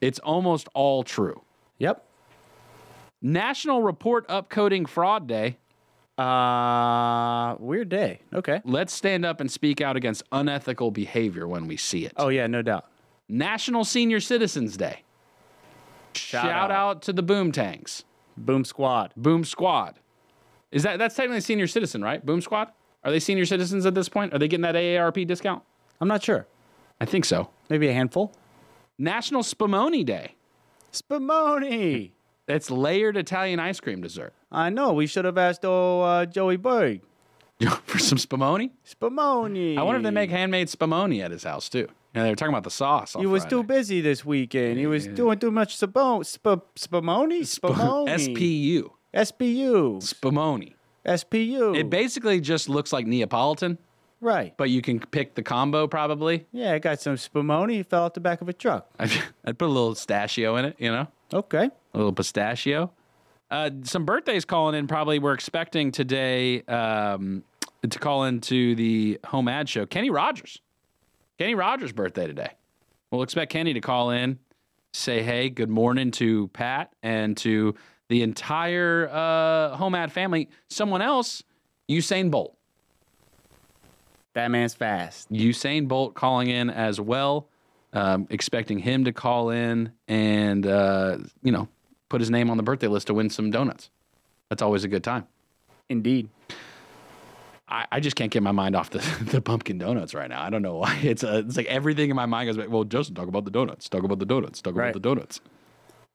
It's almost all true. Yep. National Report Upcoding Fraud Day. Uh, weird day. Okay. Let's stand up and speak out against unethical behavior when we see it. Oh yeah, no doubt. National Senior Citizens Day. Shout, out. out. to the Boom Tanks. Boom squad. Boom Squad. Is that that's technically senior citizen, right? Boom Squad? Are they senior citizens at this point? Are they getting that AARP discount? I'm not sure. I think so. Maybe a handful. National Spumoni Day. Spumoni. It's layered Italian ice cream dessert. I know. We should have asked old uh, Joey Berg. For some spumoni? Spumoni. I wonder if they make handmade spumoni at his house too. Yeah, they were talking about the sauce. He was Friday. too busy this weekend. He was doing too much spumoni. Spumoni? Spumoni. SPU. SPU. Spumoni. SPU. It basically just looks like Neapolitan, right. but you can pick the combo probably. Yeah, I got some spumoni. Fell out the back of a truck. I'd, I'd put a little pistachio in it, you know, Okay. a little pistachio. Uh, some birthdays calling in. Probably we're expecting today um, to call into the home ad show. Kenny Rogers. Kenny Rogers' birthday today. We'll expect Kenny to call in, say hey, good morning to Pat and to the entire uh, home ad family. Someone else, Usain Bolt. That man's fast. Usain Bolt calling in as well. Um, expecting him to call in and uh, you know put his name on the birthday list to win some donuts. That's always a good time. Indeed. I, I just can't get my mind off the, the pumpkin donuts right now. I don't know why. It's uh, it's like everything in my mind goes. Well, Justin, talk about the donuts. Talk about the donuts. Talk Right. about the donuts.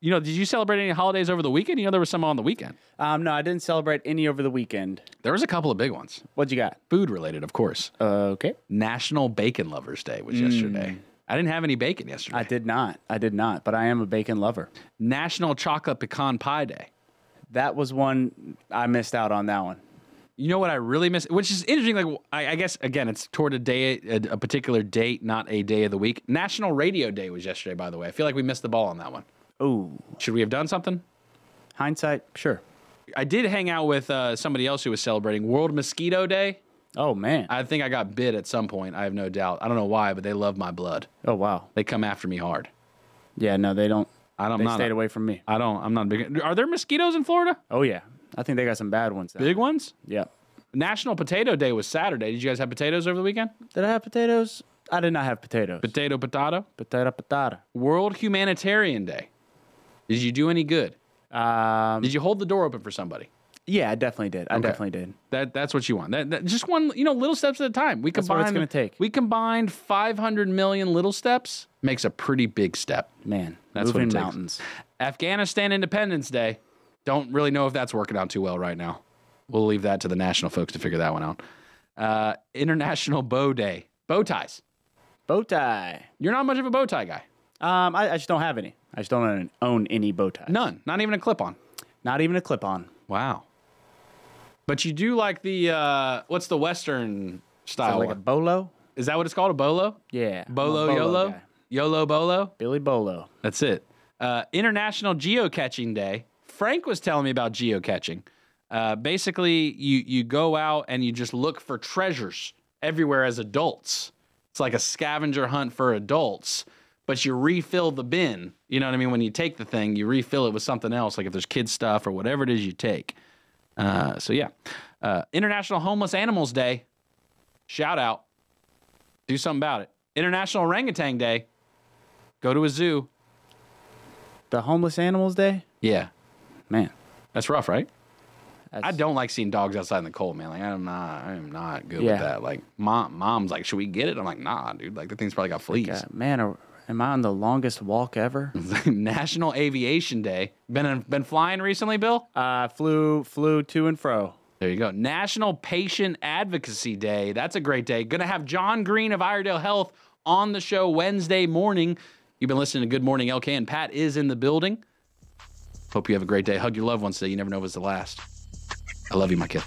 You know, did you celebrate any holidays over the weekend? You know, there was some on the weekend. Um, no, I didn't celebrate any over the weekend. There was a couple of big ones, What'd you got? food related, of course. okay. National Bacon Lovers Day was yesterday. I didn't have any bacon yesterday. I did not. I did not, but I am a bacon lover. National Chocolate Pecan Pie Day. That was one I missed out on that one. You know what I really miss, which is interesting. Like I, I guess again, it's toward a day, a, a particular date, not a day of the week. National Radio Day was yesterday, by the way. I feel like we missed the ball on that one. Ooh. Should we have done something? Hindsight, sure. I did hang out with uh, somebody else who was celebrating World Mosquito Day. Oh man. I think I got bit at some point. I have no doubt. I don't know why, but they love my blood. oh wow. They come after me hard. Yeah, no, they don't. I don't. They not stayed a- away from me. I don't. I'm not a big. Are there mosquitoes in Florida? Oh yeah. I think they got some bad ones. Big ones. Yeah. National Potato Day was Saturday. Did you guys have potatoes over the weekend? Did I have potatoes? I did not have potatoes. Potato, potato. Potato, potato. World Humanitarian Day. Did you do any good? Um, Did you hold the door open for somebody? yeah, I definitely did. I Okay. definitely did. That that's what you want. That, that- just one, you know, little steps at a time. We That's combined what it's gonna take. We combined 500 million little steps makes a pretty big step. Man, That's what moving it takes. mountains. Afghanistan Independence Day. Don't really know if that's working out too well right now. We'll leave that to the national folks to figure that one out. Uh, International Bow Day. Bow ties. Bow tie. You're not much of a bow tie guy. Um, I, I just don't have any. I just don't own, own any bow ties. None. Not even a clip on. Not even a clip on. Wow. But you do like the uh, what's the Western style like a bolo? Is that what it's called? A bolo? Yeah. I'm Bolo, YOLO? guy. YOLO Bolo? Billy Bolo. That's it. Uh, International Geocaching Day. Frank was telling me about geocaching. Uh, basically, you you go out and you just look for treasures everywhere as adults. It's like a scavenger hunt for adults, but you refill the bin. You know what I mean? When you take the thing, you refill it with something else, like if there's kid stuff or whatever it is you take. Uh, so yeah, uh, International Homeless Animals Day. Shout out. Do something about it. International Orangutan Day. Go to a zoo. The Homeless Animals Day? Yeah, Man. that's rough, right? That's, I don't like seeing dogs outside in the cold, man. Like I'm not, I am not good Yeah. with that. Like mom, mom's like, should we get it? I'm like, nah, dude. Like the thing's probably got fleas. God, man, are, am I on the longest walk ever? National Aviation Day. Been been flying recently, Bill? uh, flew flew to and fro. There you go. National Patient Advocacy Day. That's a great day. Gonna have John Green of Iredell Health on the show Wednesday morning. You've been listening to Good Morning LK, and Pat is in the building. Hope you have a great day. Hug your loved ones today. You never know if it's the last. I love you, my kid.